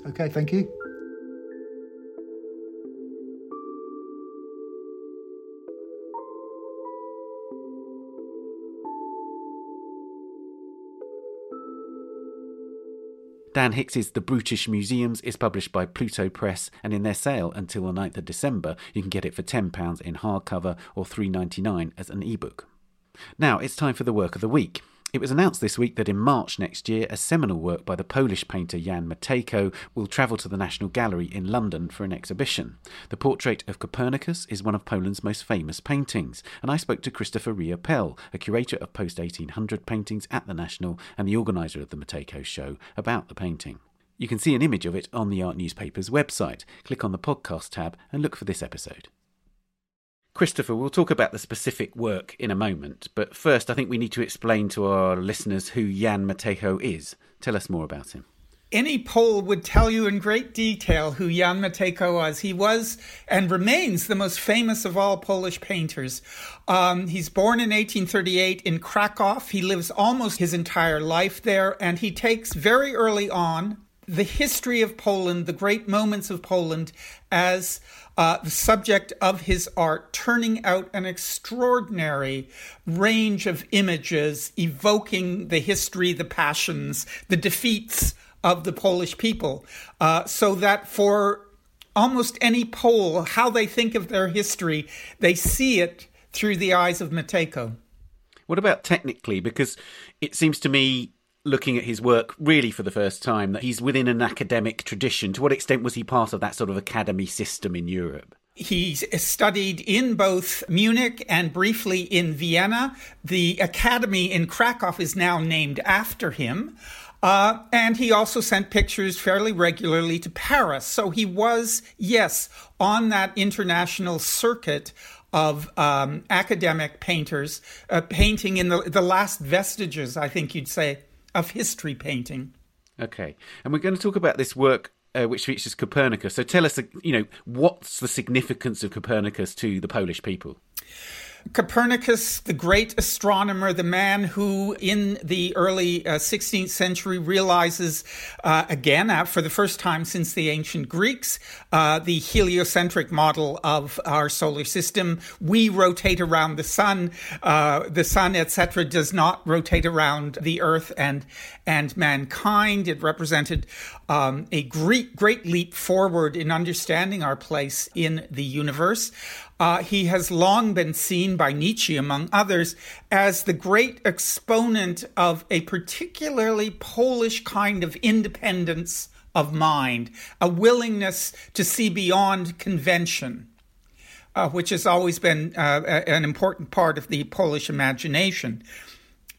Okay, thank you. Dan Hicks's The Brutish Museums is published by Pluto Press, and in their sale until the 9th of December, you can get it for £10 in hardcover or $3.99 as an ebook. Now it's time for the work of the week. It was announced this week that in March next year, a seminal work by the Polish painter Jan Matejko will travel to the National Gallery in London for an exhibition. The portrait of Copernicus is one of Poland's most famous paintings, and I spoke to Christopher Riopelle, a curator of post 1800 paintings at the National and the organiser of the Matejko show, about the painting. You can see an image of it on the Art Newspaper's website. Click on the podcast tab and look for this episode. Christopher, we'll talk about the specific work in a moment, but first I think we need to explain to our listeners who Jan Matejko is. Tell us more about him. Any Pole would tell you in great detail who Jan Matejko was. He was and remains the most famous of all Polish painters. Um, he's born in 1838 in Krakow. He lives almost his entire life there, and he takes very early on the history of Poland, the great moments of Poland, as uh, the subject of his art, turning out an extraordinary range of images evoking the history, the passions, the defeats of the Polish people, uh, so that for almost any Pole, how they think of their history, they see it through the eyes of Matejko. What about technically? Because it seems to me, looking at his work really for the first time, that he's within an academic tradition. To what extent was he part of that sort of academy system in Europe? He studied in both Munich and briefly in Vienna. The academy in Krakow is now named after him. Uh, and he also sent pictures fairly regularly to Paris. So he was, yes, on that international circuit of um, academic painters uh, painting in the, the last vestiges, I think you'd say, of history painting. Okay. And we're going to talk about this work uh, which features Copernicus. So tell us, you know, what's the significance of Copernicus to the Polish people? Copernicus, the great astronomer, the man who in the early uh, 16th century realizes, uh, again, uh, for the first time since the ancient Greeks, uh, the heliocentric model of our solar system. We rotate around the sun, uh, the sun, etc., does not rotate around the earth and, and mankind. It represented um, a great, great leap forward in understanding our place in the universe. Uh, he has long been seen by Nietzsche, among others, as the great exponent of a particularly Polish kind of independence of mind, a willingness to see beyond convention. Uh, which has always been uh, an important part of the Polish imagination.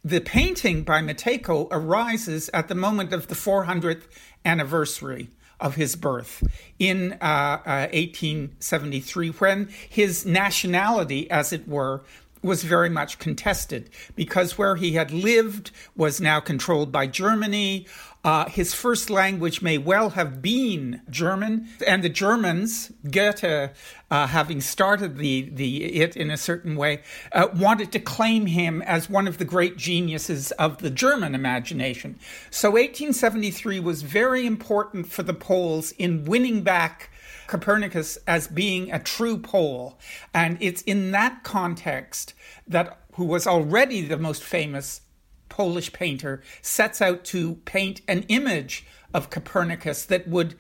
The painting by Matejko arises at the moment of the 400th anniversary of his birth in uh, uh, 1873, when his nationality, as it were, was very much contested because where he had lived was now controlled by Germany. Uh, his first language may well have been German, and the Germans, Goethe, uh, having started the, the it in a certain way, uh, wanted to claim him as one of the great geniuses of the German imagination. So 1873 was very important for the Poles in winning back Copernicus as being a true Pole, and it's in that context that who was already the most famous Polish painter, sets out to paint an image of Copernicus that would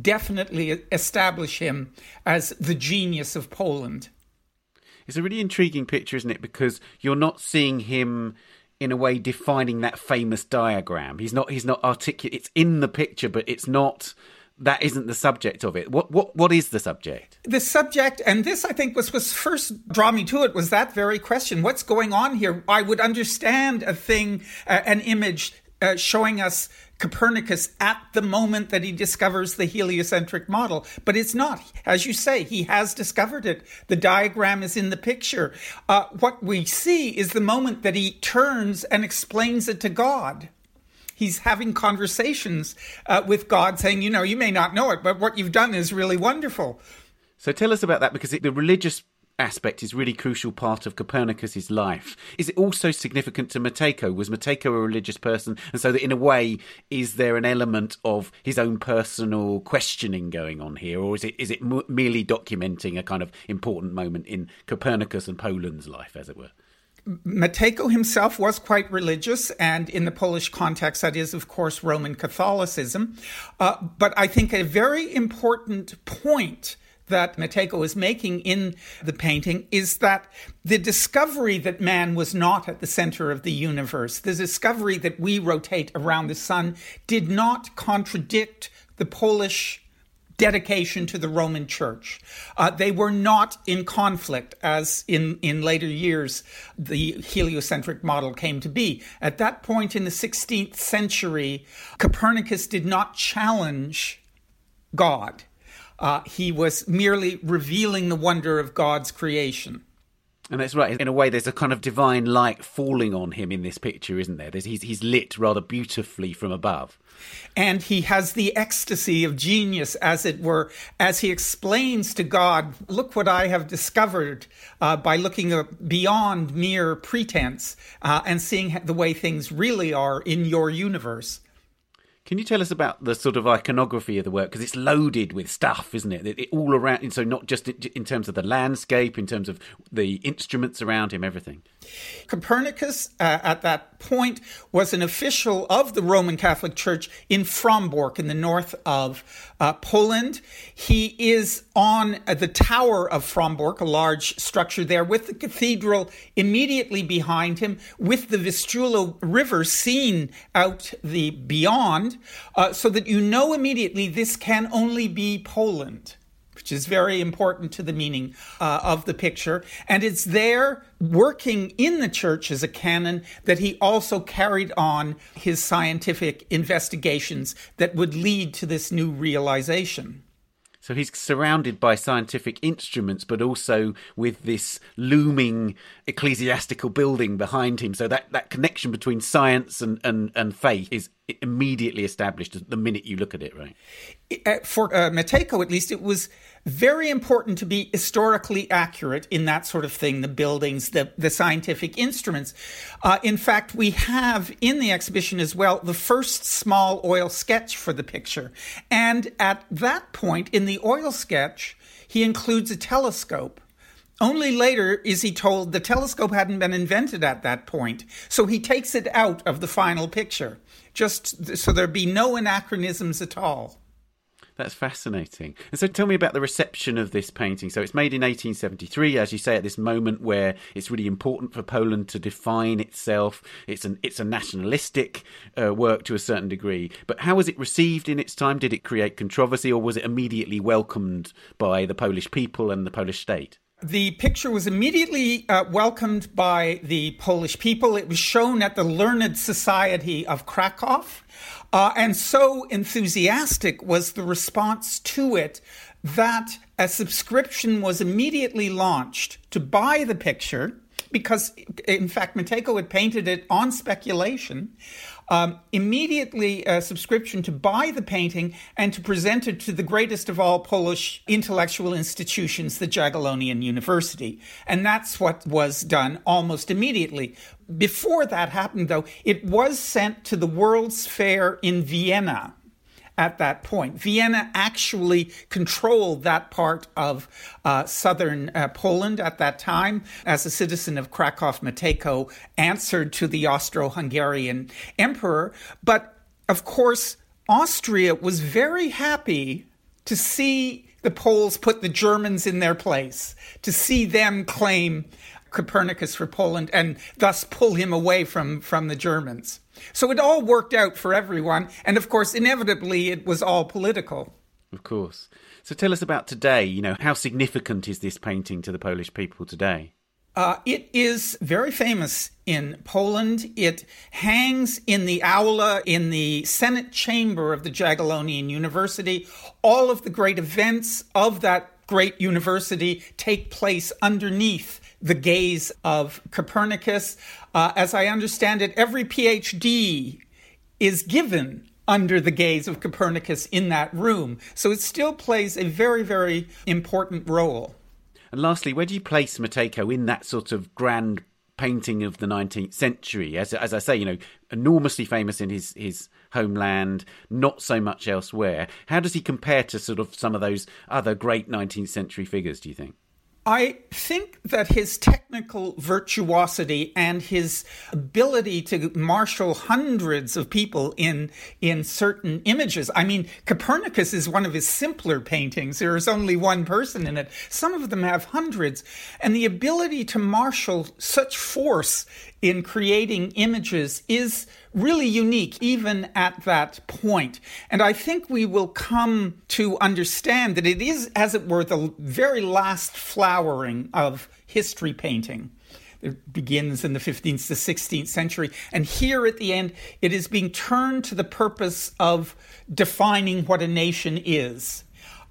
definitely establish him as the genius of Poland. It's a really intriguing picture, isn't it? Because you're not seeing him in a way defining that famous diagram. He's not he's not articulate. It's in the picture, but it's not that isn't the subject of it. What what what is the subject? The subject, and this I think was was first draw me to it was that very question. What's going on here? I would understand a thing, uh, an image uh, showing us Copernicus at the moment that he discovers the heliocentric model, but it's not. As you say, he has discovered it. The diagram is in the picture. Uh, what we see is the moment that he turns and explains it to God he's having conversations uh, with God, saying, you know, you may not know it, but what you've done is really wonderful. So tell us about that because the religious aspect is really crucial part of Copernicus's life. Is it also significant to Matejko? Was Matejko a religious person, and so that in a way, is there an element of his own personal questioning going on here, or is it is it merely documenting a kind of important moment in Copernicus and Poland's life, as it were? Matejko himself was quite religious, and in the Polish context, that is, of course, Roman Catholicism. Uh, but I think a very important point that Matejko is making in the painting is that the discovery that man was not at the center of the universe, the discovery that we rotate around the sun, did not contradict the Polish dedication to the Roman Church. Uh, they were not in conflict, as in, in later years the heliocentric model came to be. At that point in the 16th century, Copernicus did not challenge God. Uh, he was merely revealing the wonder of God's creation. And that's right. In a way, there's a kind of divine light falling on him in this picture, isn't there? There's, he's, he's lit rather beautifully from above. And he has the ecstasy of genius, as it were, as he explains to God, Look what I have discovered uh, by looking beyond mere pretense uh, and seeing the way things really are in your universe. Can you tell us about the sort of iconography of the work? Because it's loaded with stuff, isn't it? it, all around. So not just in terms of the landscape, in terms of the instruments around him, everything. Copernicus, uh, at that point, was an official of the Roman Catholic Church in Frombork in the north of uh, Poland. He is on uh, the tower of Frombork, a large structure there, with the cathedral immediately behind him, with the Vistula River seen out the beyond, uh, so that you know immediately this can only be Poland which is very important to the meaning uh, of the picture. And it's there working in the church as a canon that he also carried on his scientific investigations that would lead to this new realization. So he's surrounded by scientific instruments, but also with this looming ecclesiastical building behind him. So that, that connection between science and, and, and faith is immediately established the minute you look at it, right? Uh, for uh, Matejko, at least, it was very important to be historically accurate in that sort of thing the buildings, the, the scientific instruments. Uh, in fact, we have in the exhibition as well the first small oil sketch for the picture. And at that point in the oil sketch, he includes a telescope. Only later is he told the telescope hadn't been invented at that point, so he takes it out of the final picture, just so there be no anachronisms at all. That's fascinating. And so tell me about the reception of this painting. So it's made in 1873, as you say, at this moment where it's really important for Poland to define itself. It's an it's a nationalistic uh, work to a certain degree. But how was it received in its time? Did it create controversy, or was it immediately welcomed by the Polish people and the Polish state? The picture was immediately uh, welcomed by the Polish people. It was shown at the Learned Society of Krakow. Uh, and so enthusiastic was the response to it that a subscription was immediately launched to buy the picture because, in fact, Matejko had painted it on speculation um, immediately a subscription to buy the painting and to present it to the greatest of all Polish intellectual institutions, the Jagiellonian University. And that's what was done almost immediately. Before that happened, though, it was sent to the World's Fair in Vienna at that point. Vienna actually controlled that part of uh, southern uh, Poland at that time. As a citizen of Krakow, Matejko answered to the Austro Hungarian emperor. But of course, Austria was very happy to see the Poles put the Germans in their place, to see them claim Copernicus for Poland and thus pull him away from, from the Germans. So it all worked out for everyone. And of course, inevitably, it was all political. Of course. So tell us about today. You know, how significant is this painting to the Polish people today? Uh, it is very famous in Poland. It hangs in the aula in the Senate chamber of the Jagiellonian University. All of the great events of that great university take place underneath the gaze of Copernicus. Uh, as I understand it, every PhD is given under the gaze of Copernicus in that room. So it still plays a very, very important role. And lastly, where do you place Matejko in that sort of grand painting of the 19th century? As, as I say, you know, enormously famous in his, his homeland, not so much elsewhere. How does he compare to sort of some of those other great 19th century figures, do you think? I think that his technical virtuosity and his ability to marshal hundreds of people in in certain images. I mean, Copernicus is one of his simpler paintings. There is only one person in it. Some of them have hundreds, and the ability to marshal such force in creating images is really unique, even at that point. And I think we will come to understand that it is, as it were, the very last flowering of history painting. It begins in the 15th to 16th century. And here at the end, it is being turned to the purpose of defining what a nation is.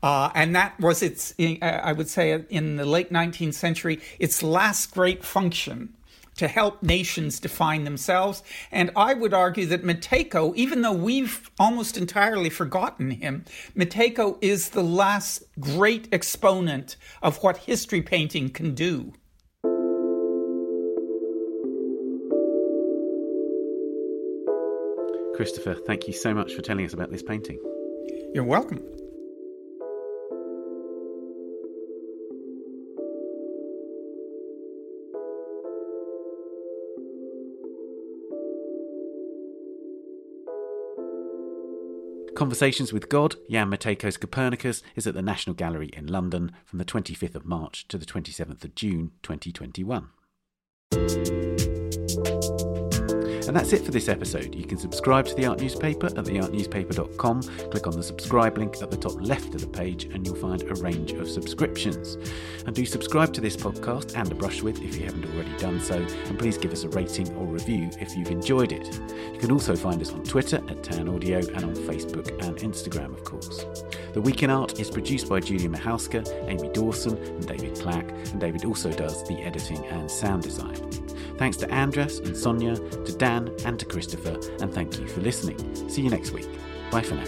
Uh, and that was its, I would say, in the late 19th century, its last great function to help nations define themselves. And I would argue that Matejko, even though we've almost entirely forgotten him, Matejko is the last great exponent of what history painting can do. Christopher, thank you so much for telling us about this painting. You're welcome. Conversations with God, Jan Matejko's Copernicus, is at the National Gallery in London from the 25th of March to the 27th of June 2021. And that's it for this episode. You can subscribe to the Art Newspaper at theartnewspaper.com. Click on the subscribe link at the top left of the page, and you'll find a range of subscriptions. And do subscribe to this podcast and A Brush With if you haven't already done so, and please give us a rating or review if you've enjoyed it. You can also find us on Twitter at Tan Audio and on Facebook and Instagram, of course. The Week in Art is produced by Julia Michalska, Amy Dawson, and David Clack, and David also does the editing and sound design. Thanks to András and Sonia, to Dan and to Christopher, and thank you for listening. See you next week. Bye for now.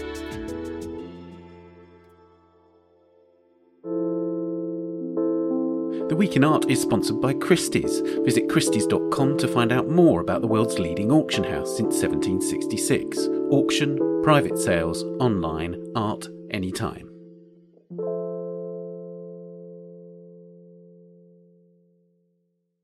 The Week in Art is sponsored by Christie's. Visit Christie's.com to find out more about the world's leading auction house since 1766. Auction, private sales, online, art, anytime.